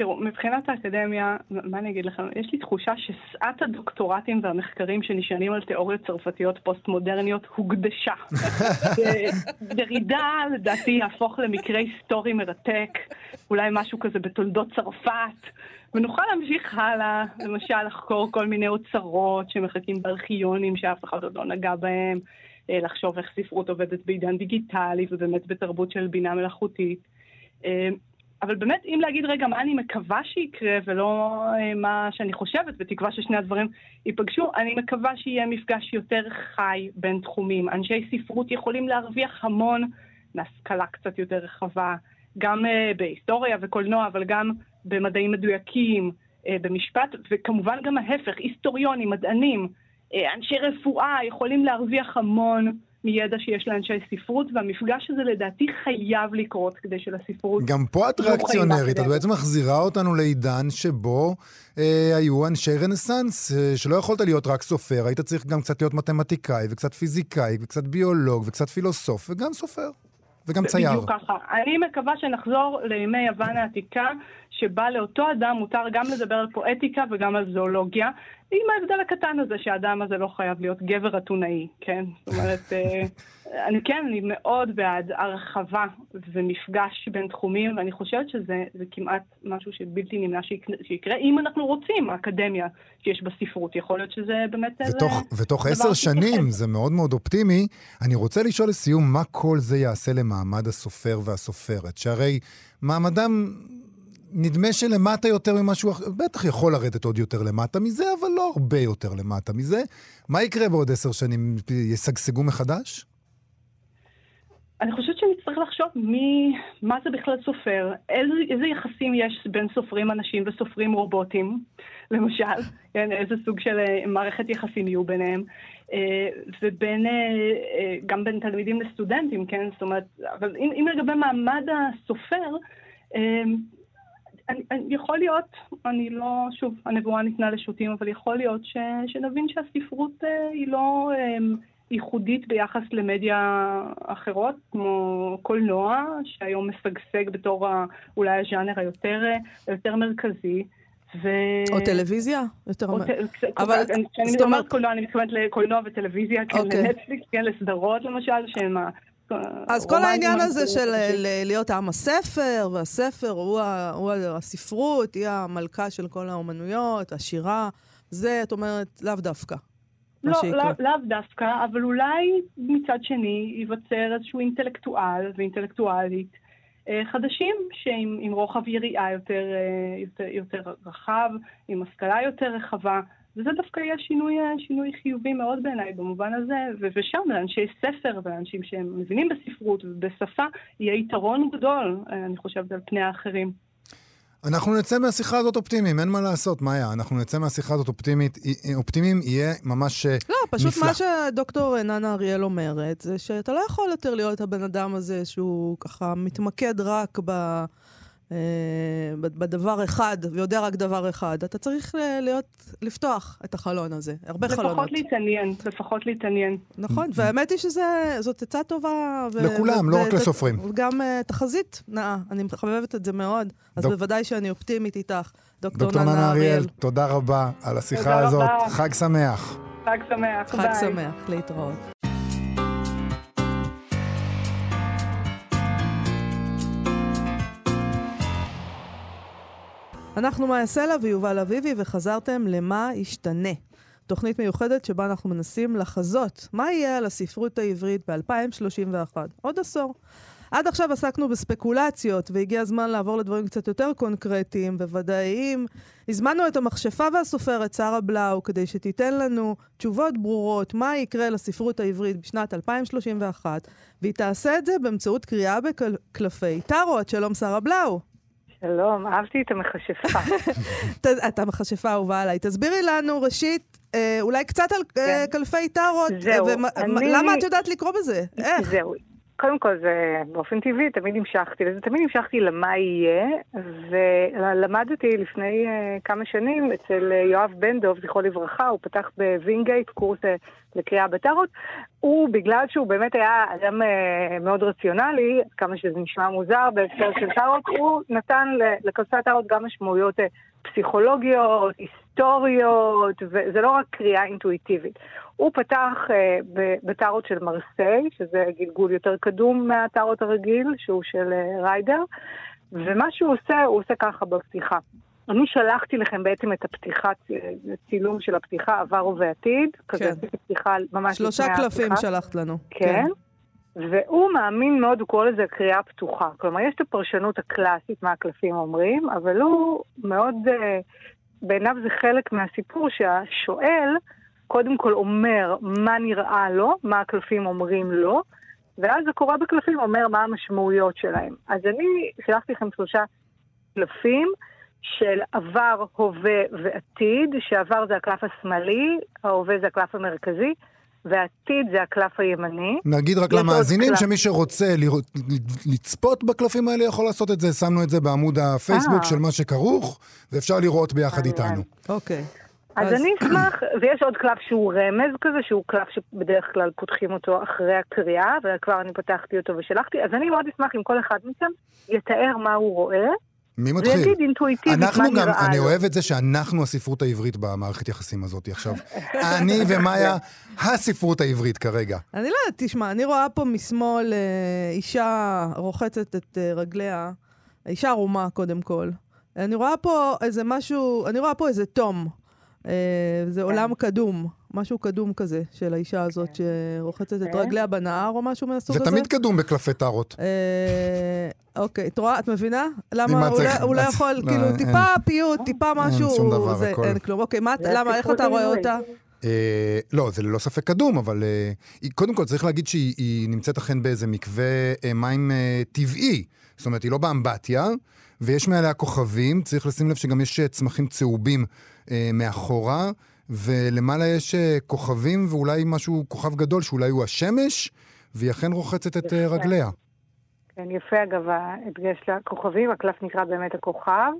תראו, מבחינת האקדמיה, מה אני אגיד לכם? יש לי תחושה ששאת הדוקטורטים והמחקרים שנשענים על תיאוריות צרפתיות פוסט-מודרניות הוקדשה. [laughs] דרידה, לדעתי, יהפוך למקרה היסטורי מרתק, אולי משהו כזה בתולדות צרפת. ונוכל להמשיך הלאה, למשל לחקור כל מיני אוצרות שמחכים בארכיונים שאף אחד עוד לא נגע בהם, אה, לחשוב איך ספרות עובדת בעידן דיגיטלי ובאמת בתרבות של בינה מלאכותית. אבל באמת, אם להגיד רגע מה אני מקווה שיקרה ולא אה, מה שאני חושבת, בתקווה ששני הדברים ייפגשו, אני מקווה שיהיה מפגש יותר חי בין תחומים. אנשי ספרות יכולים להרוויח המון מהשכלה קצת יותר רחבה, גם בהיסטוריה וקולנוע, אבל גם במדעים מדויקים, אה, במשפט, וכמובן גם ההפך, היסטוריונים, מדענים, אה, אנשי רפואה יכולים להרוויח המון מידע שיש לאנשי ספרות, והמפגש הזה לדעתי חייב לקרות כדי שלספרות... גם פה את ריאקציונרית, את בעצם מחזירה אותנו לעידן שבו אה, היו אנשי רנסאנס, אה, שלא יכולת להיות רק סופר, היית צריך גם קצת להיות מתמטיקאי, וקצת פיזיקאי, וקצת ביולוג, וקצת פילוסוף, וגם סופר. וגם צייר. בדיוק ככה. אני מקווה שנחזור לימי יוון העתיקה, שבה לאותו אדם מותר גם לדבר על פואטיקה וגם על זואולוגיה, עם ההבדל הקטן הזה שהאדם הזה לא חייב להיות גבר אתונאי, כן? זאת אומרת, אה, [laughs] אני כן, אני מאוד בעד הרחבה ומפגש בין תחומים, ואני חושבת שזה כמעט משהו שבלתי נמנע שיקרה, אם אנחנו רוצים, האקדמיה שיש בספרות. יכול להיות שזה באמת... ותוך, זה ותוך עשר שנים, זה מאוד מאוד אופטימי. אני רוצה לשאול לסיום, מה כל זה יעשה למעמד הסופר והסופרת? שהרי מעמדם נדמה שלמטה יותר ממשהו אחר, בטח יכול לרדת עוד יותר למטה מזה, אבל לא הרבה יותר למטה מזה. מה יקרה בעוד עשר שנים? ישגשגו מחדש? אני חושבת שנצטרך לחשוב מי, מה זה בכלל סופר, איזה, איזה יחסים יש בין סופרים אנשים וסופרים רובוטים, למשל, [laughs] כן, איזה סוג של אה, מערכת יחסים יהיו ביניהם, אה, ובין, אה, גם בין תלמידים לסטודנטים, כן, זאת אומרת, אבל אם, אם לגבי מעמד הסופר, אני, אני, יכול להיות, אני לא, שוב, הנבואה ניתנה לשוטים, אבל יכול להיות ש, שנבין שהספרות אה, היא לא אה, ייחודית ביחס למדיה אחרות, כמו קולנוע, שהיום משגשג בתור ה, אולי הז'אנר היותר, היותר מרכזי. ו... או טלוויזיה? יותר... או ט... אבל... כשאני אומרת קולנוע, אני מתכוונת לקולנוע וטלוויזיה, כן, okay. אוקיי. לנטפליקס, כן, לסדרות למשל, שהן אז כל העניין הזה. של ל- להיות עם הספר, והספר הוא, ה- הוא ה- הספרות, היא המלכה של כל האומנויות, השירה, זה, את אומרת, לאו דווקא. לא. לא, לאו דווקא, אבל אולי מצד שני ייווצר איזשהו אינטלקטואל ואינטלקטואלית אה, חדשים, שעם עם רוחב יריעה יותר, אה, יותר, יותר רחב, עם השכלה יותר רחבה, וזה דווקא יהיה שינוי, אה, שינוי חיובי מאוד בעיניי במובן הזה, ו- ושם לאנשי ספר ולאנשים שהם מבינים בספרות ובשפה, יהיה יתרון גדול, אה, אני חושבת, על פני האחרים. אנחנו נצא מהשיחה הזאת אופטימיים, אין מה לעשות, מאיה. אנחנו נצא מהשיחה הזאת אופטימית, אופטימיים, יהיה ממש אה, לא, פשוט נפלא. מה שדוקטור ננה אריאל אומרת, זה שאתה לא יכול יותר להיות הבן אדם הזה שהוא ככה מתמקד רק ב... אה, בדבר אחד, ויודע רק דבר אחד. אתה צריך להיות, לפתוח את החלון הזה. הרבה חלונות. לפחות להתעניין, לפחות להתעניין. נכון, והאמת היא שזאת עצה טובה. ו- לכולם, ו- לא רק ו- לסופרים. וגם אה, תחזית נאה, אני מחבבת את זה מאוד. אז דוק- בוודאי שאני אופטימית איתך, דוקטור דוקטור ננה אריאל. תודה רבה על השיחה הזאת. רבה. חג שמח. חג שמח, חג ביי. שמח, להתראות. אנחנו מאיה סלע ויובל אביבי, וחזרתם למה ישתנה. תוכנית מיוחדת שבה אנחנו מנסים לחזות מה יהיה על הספרות העברית ב-2031, עוד עשור. עד עכשיו עסקנו בספקולציות, והגיע הזמן לעבור לדברים קצת יותר קונקרטיים וודאיים. הזמנו את המכשפה והסופרת שרה בלאו כדי שתיתן לנו תשובות ברורות מה יקרה לספרות העברית בשנת 2031, והיא תעשה את זה באמצעות קריאה בקלפי טארוט. שלום שרה בלאו. שלום, אהבתי את המכשפה. [laughs] ת- אתה מכשפה אהובה עליי. תסבירי לנו ראשית, אה, אולי קצת על אה, כן. קלפי טארוט, זהו, אה, אני- למה את יודעת לקרוא בזה? איך? זהו. קודם כל, זה באופן טבעי, תמיד המשכתי לזה. תמיד המשכתי למה יהיה, ולמדתי לפני אה, כמה שנים אצל אה, יואב בן דב, זכרו לברכה, הוא פתח בווינגייט קורס אה, לקריאה בטארות. הוא, בגלל שהוא באמת היה אדם אה, מאוד רציונלי, כמה שזה נשמע מוזר בהקשר של טארות, הוא נתן ל- לקלפי הטארות גם משמעויות אה, פסיכולוגיות, היסטוריות, וזה לא רק קריאה אינטואיטיבית. הוא פתח אה, בטארות של מרסיי, שזה גלגול יותר קדום מהטארות הרגיל, שהוא של אה, ריידר, ומה שהוא עושה, הוא עושה ככה בפתיחה. אני שלחתי לכם בעצם את הפתיחה, צ- צילום של הפתיחה, עבר ובעתיד. כזה כן. עשיתי פתיחה ממש שלושה לפני קלפים הפתיחה. שלחת לנו. כן. והוא מאמין מאוד, הוא קורא לזה קריאה פתוחה. כלומר, יש את הפרשנות הקלאסית, מה הקלפים אומרים, אבל הוא מאוד, אה, בעיניו זה חלק מהסיפור שהשואל קודם כל אומר מה נראה לו, מה הקלפים אומרים לו, ואז הקורא בקלפים אומר מה המשמעויות שלהם. אז אני שלחתי לכם שלושה קלפים של עבר, הווה ועתיד, שעבר זה הקלף השמאלי, ההווה זה הקלף המרכזי, והעתיד זה הקלף הימני. נגיד רק למאזינים. שמי שרוצה לצפות בקלפים האלה יכול לעשות את זה, שמנו את זה בעמוד הפייסבוק אה. של מה שכרוך, ואפשר לראות ביחד. איתנו. אוקיי. אז- אני אשמח, ויש עוד קלף שהוא רמז כזה, שהוא קלף שבדרך כלל פותחים אותו אחרי הקריאה, וכבר אני פתחתי אותו ושלחתי, אז אני מאוד אשמח אם כל אחד מכם יתאר מה הוא רואה, מי מתחיל? ויגיד אינטואיטיבית מה אנחנו נראה גם, אני לו. אוהב את זה שאנחנו הספרות העברית במערכת יחסים הזאת עכשיו. אני ומאיה, הספרות העברית כרגע. אני לא יודעת, תשמע, אני רואה פה משמאל אה, אישה רוחצת את אה, רגליה, אישה ערומה קודם כל. אני רואה פה איזה משהו, אני רואה פה איזה תום. אה, זה עולם קדום, משהו קדום כזה של האישה הזאת שרוחצת את כן. רגליה בנהר או משהו מהסוג זה הזה. תמיד קדום בקלפי טארות. אה, אוקיי, את רואה, את מבינה? למה מה הוא צריך- לא- הוא לא יכול, צריך- כאילו, לא, טיפה פיוט, טיפה משהו, שום דבר, זה, הכל. אין כלום. אוקיי, למה, איך אתה רואה. אותה? אה, לא, זה ללא ספק קדום, אבל אה, קודם כל צריך להגיד שהיא היא נמצאת אכן באיזה מקווה אה, מים אה, טבעי. זאת אומרת, היא לא באמבטיה, ויש מעליה כוכבים, צריך לשים לב שגם יש צמחים צהובים אה, מאחורה, ולמעלה יש אה, כוכבים ואולי משהו, כוכב גדול שאולי הוא השמש, והיא אכן רוחצת את אה. רגליה. כן, יפה אגב ההדגש לכוכבים, הקלף נקרא באמת הכוכב.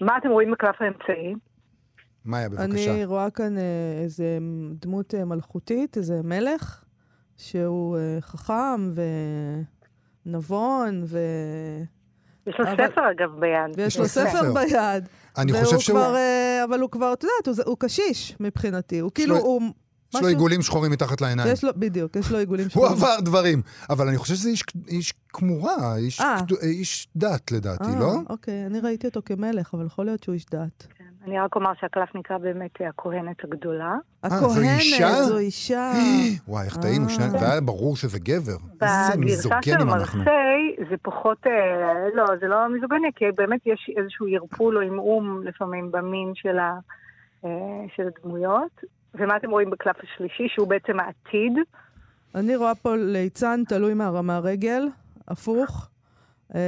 מה אתם רואים בקלף האמצעי? מאיה, בבקשה. אני רואה כאן אה, איזה דמות אה, מלכותית, איזה מלך, שהוא אה, חכם ונבון, ו... יש לו אבל- ספר אגב ביד. ויש לו ספר. ביד. אני חושב שהוא... כבר, אבל הוא כבר, את יודעת, הוא, הוא קשיש מבחינתי. הוא כאילו, לו- הוא, יש לו עיגולים שחורים מתחת לעיניים. יש לו, בדיוק, יש לו עיגולים [laughs] הוא שחורים. עבר דברים. אבל אני חושב שזה איש, איש כמורה, איש, אה. איש דת לדעתי, אה, לא? אוקיי, אני ראיתי אותו כמלך, אבל יכול להיות שהוא איש דת. כן. אני רק אומר שהקלף נקרא באמת הכהנת הגדולה. אה, הכהנת? זו אישה. [gasps] וואי, איך טעינו. שני- והיה ברור שזה גבר. איזה בגרסה של מיזוגנים אנחנו. מרסיי זה פחות, לא, זה לא מיזוגני, כי באמת יש איזשהו ערפול או עמעום לפעמים במין של, של הדמויות. ומה אתם רואים בקלף השלישי, שהוא בעצם העתיד. אני רואה פה ליצן תלוי מהרמה רגל, הפוך. אה,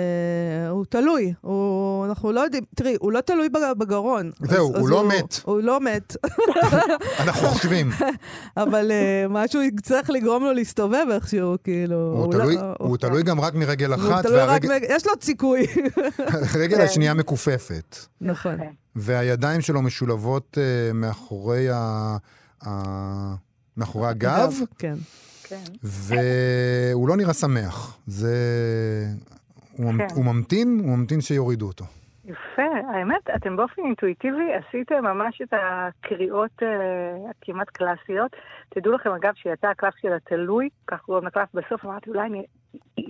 הוא תלוי, הוא, אנחנו לא יודעים, תראי, הוא לא תלוי בג- בגרון. זהו, אז- הוא אז לא מת. הוא לא מת, [laughs] אנחנו חושבים. [laughs] אבל אה, משהו יצטרך לגרום לו להסתובב איכשהו, כאילו. הוא תלוי- הוא תלוי גם רק מרגל הוא אחת, רק והרגל מ- יש לו סיכוי. [laughs] הרגל השנייה מכופפת. נכון. כן. והידיים שלו משולבות אה, מאחורי ה... מאחורי הגב, כן. כן. והוא לא נראה שמח. זה... הוא. כן. הוא ממתין, הוא ממתין שיורידו אותו. יפה, האמת, אתם באופן אינטואיטיבי עשיתם ממש את הקריאות אה, הכמעט קלאסיות. תדעו לכם, אגב, שיצא הקלף של התלוי, כך קוראים לקלף בסוף, אמרתי, אולי אני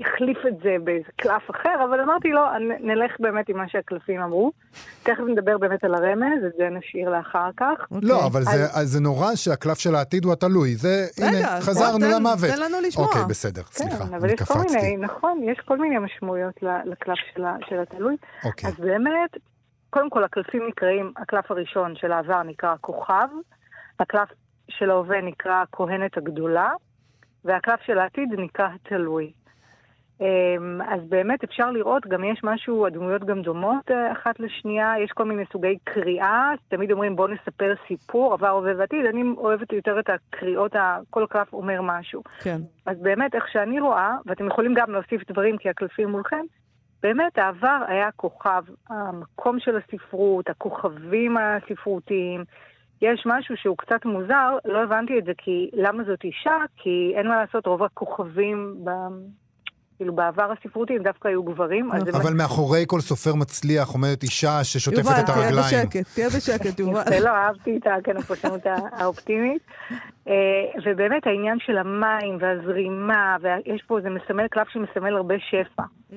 אחליף את זה באיזה קלף אחר, אבל אמרתי, לא, נ- נלך באמת עם מה שהקלפים אמרו. תכף נדבר באמת על הרמז, את זה נשאיר לאחר כך. אוקיי. לא, אבל זה, נורא שהקלף של העתיד הוא התלוי. זה, הנה, חזרנו למוות. תן לנו לשמוע. אוקיי, בסדר, סליחה, כן, אבל אני יש כל מיני, קפצתי. נכון, יש כל מיני משמעויות לקלף של התלוי. אוקיי. אז באמת, קודם כל הקלפים נקראים, הקלף הראשון של העבר נקרא הכוכב, הקלף של ההווה נקרא הכהנת הגדולה, והקלף של העתיד נקרא התלוי. אמ, אז באמת אפשר לראות, גם יש משהו, הדמויות גם דומות אה, אחת לשנייה, יש כל מיני סוגי קריאה, תמיד אומרים בואו נספר סיפור, עבר, הווה ועתיד, אני אוהבת יותר את הקריאות, כל קלף אומר משהו. כן. אז באמת, איך שאני רואה, ואתם יכולים גם להוסיף דברים כי הקלפים מולכם, באמת העבר היה כוכב, המקום של הספרות, הכוכבים הספרותיים. יש משהו שהוא קצת מוזר, לא הבנתי את זה כי למה זאת אישה? כי אין מה לעשות, רוב הכוכבים ב... כאילו בעבר הספרותי הם דווקא היו גברים. זה אבל מאחורי כל סופר מצליח עומדת אישה ששוטפת יובל, את תהיה הרגליים. בשקט, תהיה בשקט, יובל. לא אהבתי את כן, הפרשנות האופטימית. אה, ובאמת העניין של המים והזרימה, ויש פה, זה מסמל, קלף שמסמל הרבה שפע. Mm.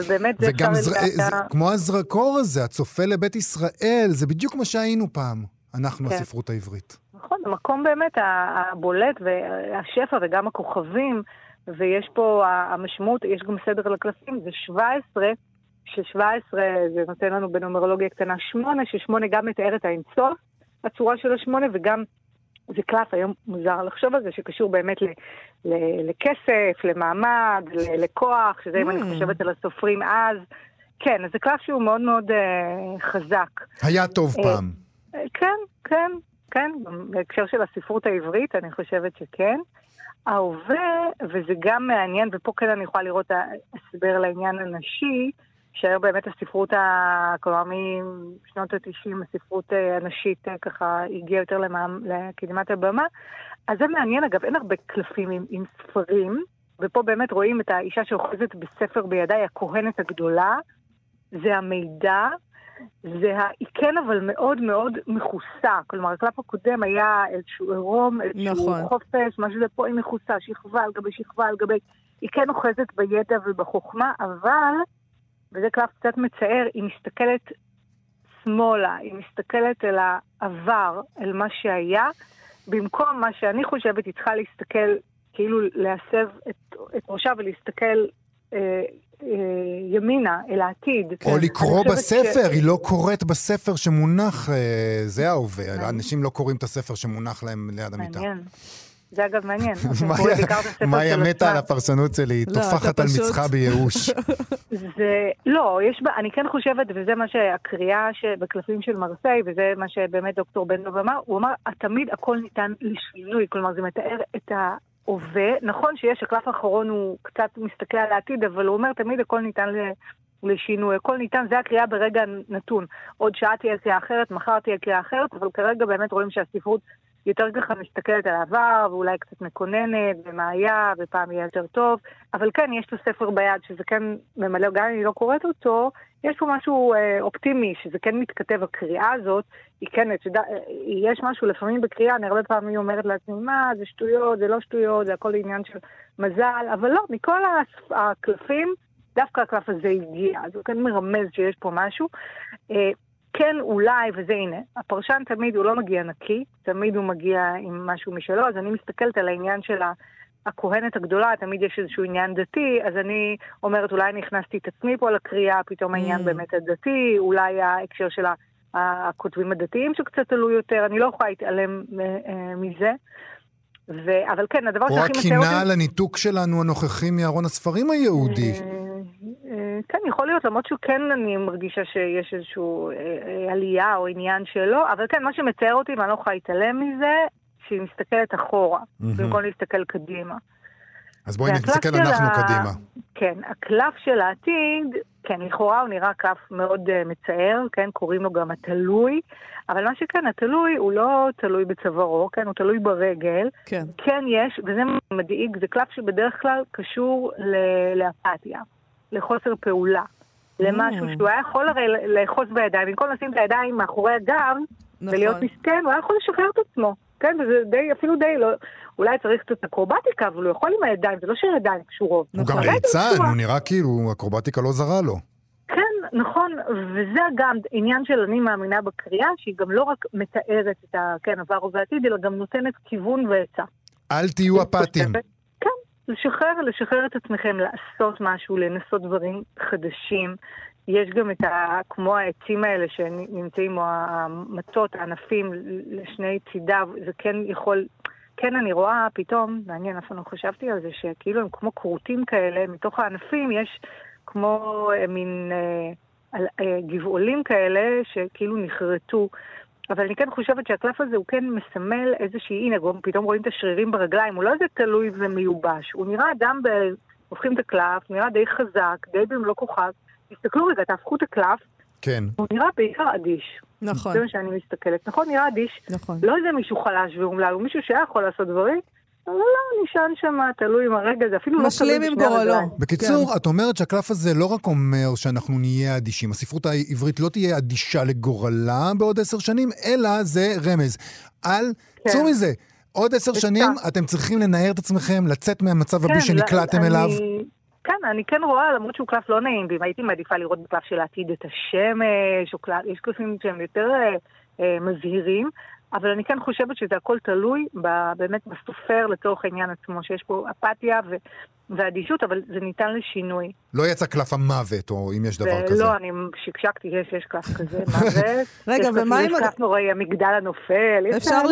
ובאמת זה וגם אפשר. לדעת- זה, כמו הזרקור הזה, הצופה לבית ישראל, זה בדיוק מה שהיינו פעם, אנחנו כן. הספרות העברית. נכון, המקום באמת הבולט והשפע וגם הכוכבים, ויש פה המשמעות, יש גם סדר לקלפים, זה 17, ש-17 זה נותן לנו בנומרולוגיה קטנה 8, ש-8 גם מתאר את האינסוף, הצורה של השמונה, וגם זה קלף, היום מוזר לחשוב על זה, שקשור באמת ל- ל- לכסף, למעמד, ל- לכוח, שזה אם אני Mm. חושבת על הסופרים אז. כן, אז זה קלף שהוא מאוד מאוד אה, חזק. היה טוב אה, פעם. כן, כן, כן, גם בהקשר של הספרות העברית, אני חושבת שכן. ההווה, וזה גם מעניין, ופה כן אני יכולה לראות הסבר לעניין הנשי, שהיום באמת הספרות. כלומר משנות ה-90, הספרות אה, הנשית אה, ככה הגיעה יותר למעמ... לקדמת הבמה. אז זה מעניין, אגב, אין הרבה קלפים עם, עם ספרים, ופה באמת רואים את האישה שאוחזת בספר בידיי, הכהנת הגדולה, זה המידע, זה ה... היא כן אבל מאוד מאוד מכוסה. כלומר, הקלף הקודם היה איזשהו עירום, איזשהו נכון. חופש, משהו זה פה היא מכוסה, שכבה על גבי שכבה על גבי... היא כן אוחזת בידע ובחוכמה, אבל, וזה קלף קצת מצער, היא מסתכלת שמאלה, היא מסתכלת אל העבר, אל מה שהיה, במקום מה שאני חושבת, היא צריכה להסתכל, כאילו להסב את, את ראשה ולהסתכל ימינה, אל העתיד. או אני לקרוא בספר, ש- היא לא קוראת בספר שמונח, אה, זה ההווה. מעניין. אנשים לא קוראים את הספר שמונח להם ליד המיטה. מעניין. זה אגב מעניין. [laughs] אתם מאיה- קוראים בעיקר את הספר מאיה של מתה על. הפרשנות שלי, היא לא, טופחת על מצחה בייאוש. [laughs] זה, לא, יש אני כן חושבת, וזה מה שהקריאה שבקלפים של מרסיי, וזה מה שבאמת דוקטור בן דב אמר, הוא אמר, תמיד הכל ניתן לשינוי, כלומר זה מתאר את ההווה. נכון שיש, הקלף האחרון הוא קצת מסתכל על העתיד, אבל הוא אומר, תמיד הכל ניתן ל... לשינוי, הכל ניתן, זה הקריאה ברגע נתון. עוד שעה תהיה קריאה אחרת, מחר תהיה קריאה אחרת, אבל כרגע באמת רואים שהספרות יותר ככה מסתכלת על העבר, ואולי קצת מקוננת, ומה היה, ופעם יהיה יותר טוב. אבל כן, יש את הספר ביד, שזה כן ממלא, גם אם אני לא קוראת אותו, יש פה משהו אה, אופטימי, שזה כן מתכתב, הקריאה הזאת, היא כן, אתה יודע, אה, יש משהו לפעמים בקריאה, אני הרבה פעמים אומרת לעצמי, מה, זה שטויות, זה לא שטויות, זה הכל עניין של מזל, אבל לא, מכל הקלפים, דווקא הקלף הזה הגיע, אז הוא כן מרמז שיש פה משהו. אה, כן, אולי, וזה הנה, הפרשן תמיד הוא לא מגיע נקי, תמיד הוא מגיע עם משהו משלו, אז אני מסתכלת על העניין של הכהנת הגדולה, תמיד יש איזשהו עניין דתי, אז אני אומרת, אולי אני הכנסתי את עצמי פה לקריאה, פתאום העניין mm. באמת הדתי, אולי ההקשר של הכותבים הדתיים שקצת עלו יותר, אני לא יכולה להתעלם אה, מזה. ו... אבל כן, הדבר שהכי מצער אותי... או הקינה על הניתוק שלנו הנוכחי מארון הספרים היהודי. אה, אה, כן, יכול להיות, למרות שכן אני מרגישה שיש איזושהי אה, עלייה או עניין שלו, אבל כן, מה שמצער אותי, ואני לא יכולה להתעלם מזה, שהיא מסתכלת אחורה, במקום להסתכל קדימה. אז בואי נסתכל אנחנו ה... קדימה. כן, הקלף של העתיד, כן, לכאורה הוא נראה קלף מאוד uh, מצער, כן, קוראים לו גם התלוי, אבל מה שכן, התלוי הוא לא תלוי בצווארו, כן, הוא תלוי ברגל. כן. כן יש, וזה מדאיג, זה קלף שבדרך כלל קשור ל- לאפתיה, לחוסר פעולה. למשהו mm. שהוא היה יכול הרי לאחוז בידיים, במקום לשים את הידיים מאחורי הגב נכון. ולהיות מסכן, הוא היה יכול לשחרר את עצמו. כן, וזה די, אפילו די, לא, אולי צריך קצת אקרובטיקה, אבל הוא יכול עם הידיים, זה לא שהידיים קשורות. הוא גם ליצן, הוא נראה כאילו אקרובטיקה לא זרה לו. כן, נכון, וזה גם עניין של אני מאמינה בקריאה, שהיא גם לא רק מתארת את כן, עבר ובעתיד, אלא גם נותנת כיוון ועצה. אל תהיו אפתיים. כן, לשחרר, לשחרר את עצמכם, לעשות משהו, לנסות דברים חדשים. יש גם את ה... כמו העצים האלה שנמצאים, או המטות, הענפים, לשני צידיו, זה כן יכול... כן, אני רואה פתאום, מעניין, אף פעם לא חשבתי על זה, שכאילו הם כמו כרותים כאלה, מתוך הענפים יש כמו אה, מין אה, אה, גבעולים כאלה שכאילו נחרטו. אבל אני כן חושבת שהקלף הזה הוא כן מסמל איזושהי, הנה, פתאום רואים את השרירים ברגליים, הוא לא איזה תלוי ומיובש, הוא נראה אדם, ב... הופכים את הקלף, נראה די חזק, די במלוא כוכב. תסתכלו רגע, תהפכו את הקלף, כן. הוא נראה בעיקר אדיש. נכון. זה מה שאני מסתכלת. נכון, נראה אדיש. נכון. לא איזה מישהו חלש ואומלל, הוא מישהו שהיה יכול לעשות דברים, אבל לא, נשען שם, תלוי עם הרגע, זה אפילו לא תלוי בשני הרגליים. משלים עם גורלו. בקיצור, כן. את אומרת שהקלף הזה לא רק אומר שאנחנו נהיה אדישים, הספרות העברית לא תהיה אדישה לגורלה בעוד עשר שנים, אלא זה רמז. אל, כן. צאו מזה. עוד עשר שנים אתם צריכים לנער את עצמכם, לצאת מהמצב הבלי כן, שנקלעתם אליו. כן, אני כן רואה, למרות שהוא קלף לא נעים, ואם הייתי מעדיפה לראות בקלף של העתיד את השמש, או קלף, יש קלפים שהם יותר אה, אה, מזהירים, אבל אני כן חושבת שזה הכל תלוי ב, באמת בסופר לצורך העניין עצמו, שיש פה אפתיה ו, ואדישות, אבל זה ניתן לשינוי. לא יצא קלף המוות, או אם יש דבר כזה. לא, אני שקשקתי, יש, יש קלף כזה, [laughs] מוות. רגע, ומה אם... יש קלף נוראי, המגדל הנופל. אפשר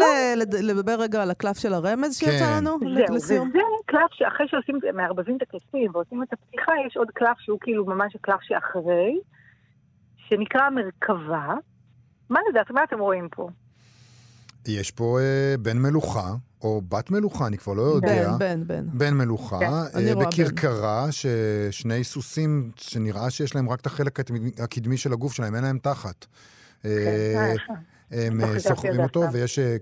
לדבר רגע על הקלף של הרמז שיצא כן. לנו? זהו, וזה קלף שאחרי שעושים, מערבבים את הקלפים ועושים את הפתיחה, יש עוד קלף שהוא כאילו ממש הקלף שאחרי, שנקרא מרכבה. מה לדעת, מה אתם רואים פה? יש פה אה, בן מלוכה, או בת מלוכה, אני כבר לא יודע. בן, בן, בן. בן מלוכה, כן. אה, בכרכרה, ששני סוסים שנראה שיש להם רק את החלק הקדמי של הגוף שלהם, אין להם תחת. כן, אה, הם אה, סוחרים אותו, ויש אה,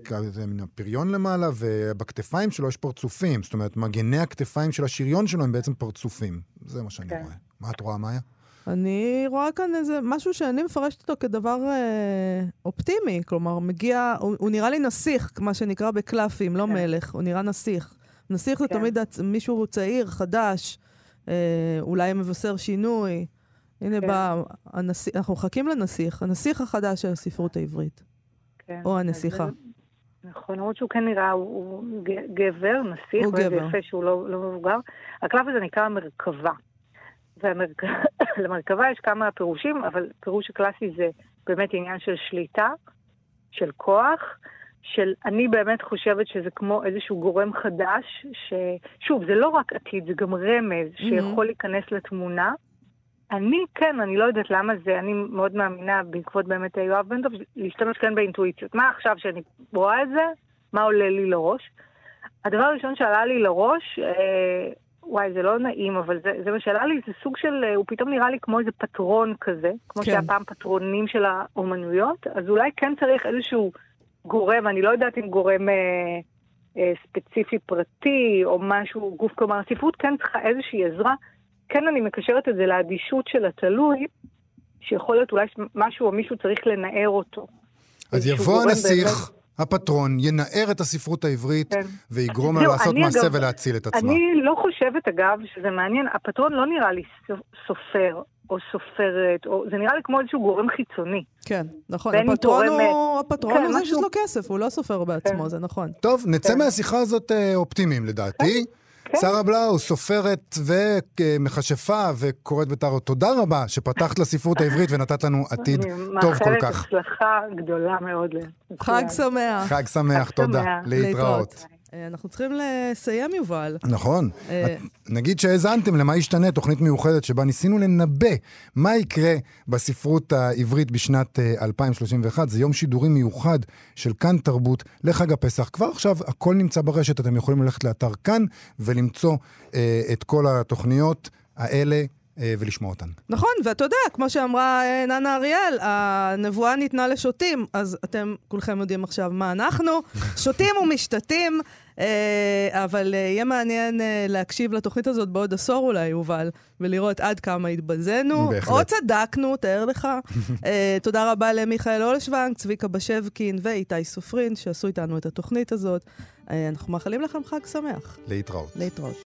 פריון למעלה, ובכתפיים שלו יש פרצופים. זאת אומרת, מגני הכתפיים של השריון שלו הם בעצם פרצופים. זה מה שאני כן. רואה. מה את רואה, מאיה? אני רואה כאן איזה משהו שאני מפרשת אותו כדבר אה, אופטימי. כלומר, מגיע, הוא, הוא נראה לי נסיך, מה שנקרא בקלפים, לא כן. מלך, הוא נראה נסיך. נסיך כן. זה תמיד מישהו צעיר, חדש, אה, אולי מבשר שינוי. הנה כן. בא הנסיך, אנחנו מחכים לנסיך, הנסיך החדש של הספרות העברית. כן. או הנסיכה. נכון, למרות שהוא כן נראה, הוא, הוא גבר, נסיך, הוא גבר. יפה שהוא לא, לא מבוגר. הקלף הזה נקרא מרכבה. ולמרכבה [coughs] יש כמה פירושים, אבל פירוש הקלאסי זה באמת עניין של שליטה, של כוח, של אני באמת חושבת שזה כמו איזשהו גורם חדש, ששוב, זה לא רק עתיד, זה גם רמז שיכול להיכנס לתמונה. אני כן, אני לא יודעת למה זה, אני מאוד מאמינה בעקבות באמת יואב בן דב, להשתמש כן באינטואיציות. מה עכשיו שאני רואה את זה, מה עולה לי לראש? הדבר הראשון שעלה לי לראש, אה, וואי, זה לא נעים, אבל זה, זה מה שעלה לי, זה סוג של, אה, הוא פתאום נראה לי כמו איזה פטרון כזה, כמו כן. שהיה פעם פטרונים של האומנויות, אז אולי כן צריך איזשהו גורם, אני לא יודעת אם גורם אה, אה, ספציפי פרטי או משהו, גוף, כלומר, הספרות כן צריכה איזושהי עזרה. כן, אני מקשרת את זה לאדישות של התלוי, שיכול להיות אולי משהו או מישהו צריך לנער אותו. אז יבוא הנסיך, באמת- הפטרון, ינער את הספרות העברית, כן. ויגרום לה לעשות מעשה אגב- ולהציל את עצמה. אני לא חושבת, אגב, שזה מעניין, הפטרון לא נראה לי סופ- סופר או סופרת, או, זה נראה לי כמו איזשהו גורם חיצוני. כן, נכון. הפטרון תורמת- הוא, הפטרון כן, הוא זה משהו- שיש לו כסף, הוא לא סופר בעצמו, כן. זה נכון. טוב, נצא כן. מהשיחה הזאת אה, אופטימיים לדעתי. כן. שרה בלאו, סופרת ומכשפה וקוראת בטארו, תודה רבה שפתחת לספרות העברית ונתת לנו עתיד אני טוב כל מאחלת כך. הצלחה גדולה מאוד. חג. שמח. חג שמח, חג תודה. להתראות. אה, אנחנו צריכים לסיים, יובל. נכון. אה, נגיד שהאזנתם למה ישתנה, תוכנית מיוחדת שבה ניסינו לנבא מה יקרה בספרות העברית בשנת אה, 2031. זה יום שידורים מיוחד של כאן תרבות לחג הפסח. כבר עכשיו הכל נמצא ברשת, אתם יכולים ללכת לאתר כאן ולמצוא אה, את כל התוכניות האלה אה, ולשמוע אותן. נכון, ואתה יודע, כמו שאמרה אה, ננה אריאל, הנבואה ניתנה לשוטים, אז אתם כולכם יודעים עכשיו מה אנחנו, [laughs] שוטים ומשתתים, אה, אבל אה, יהיה מעניין אה, להקשיב לתוכנית הזאת בעוד עשור אולי, יובל, ולראות עד כמה התבזינו. או צדקנו, תאר לך. [laughs] אה, תודה רבה למיכאל אולשוונג, צביקה בשבקין ואיתי סופרין, שעשו איתנו את התוכנית הזאת. אה, אנחנו מאחלים לכם חג שמח. להתראות. להתראות.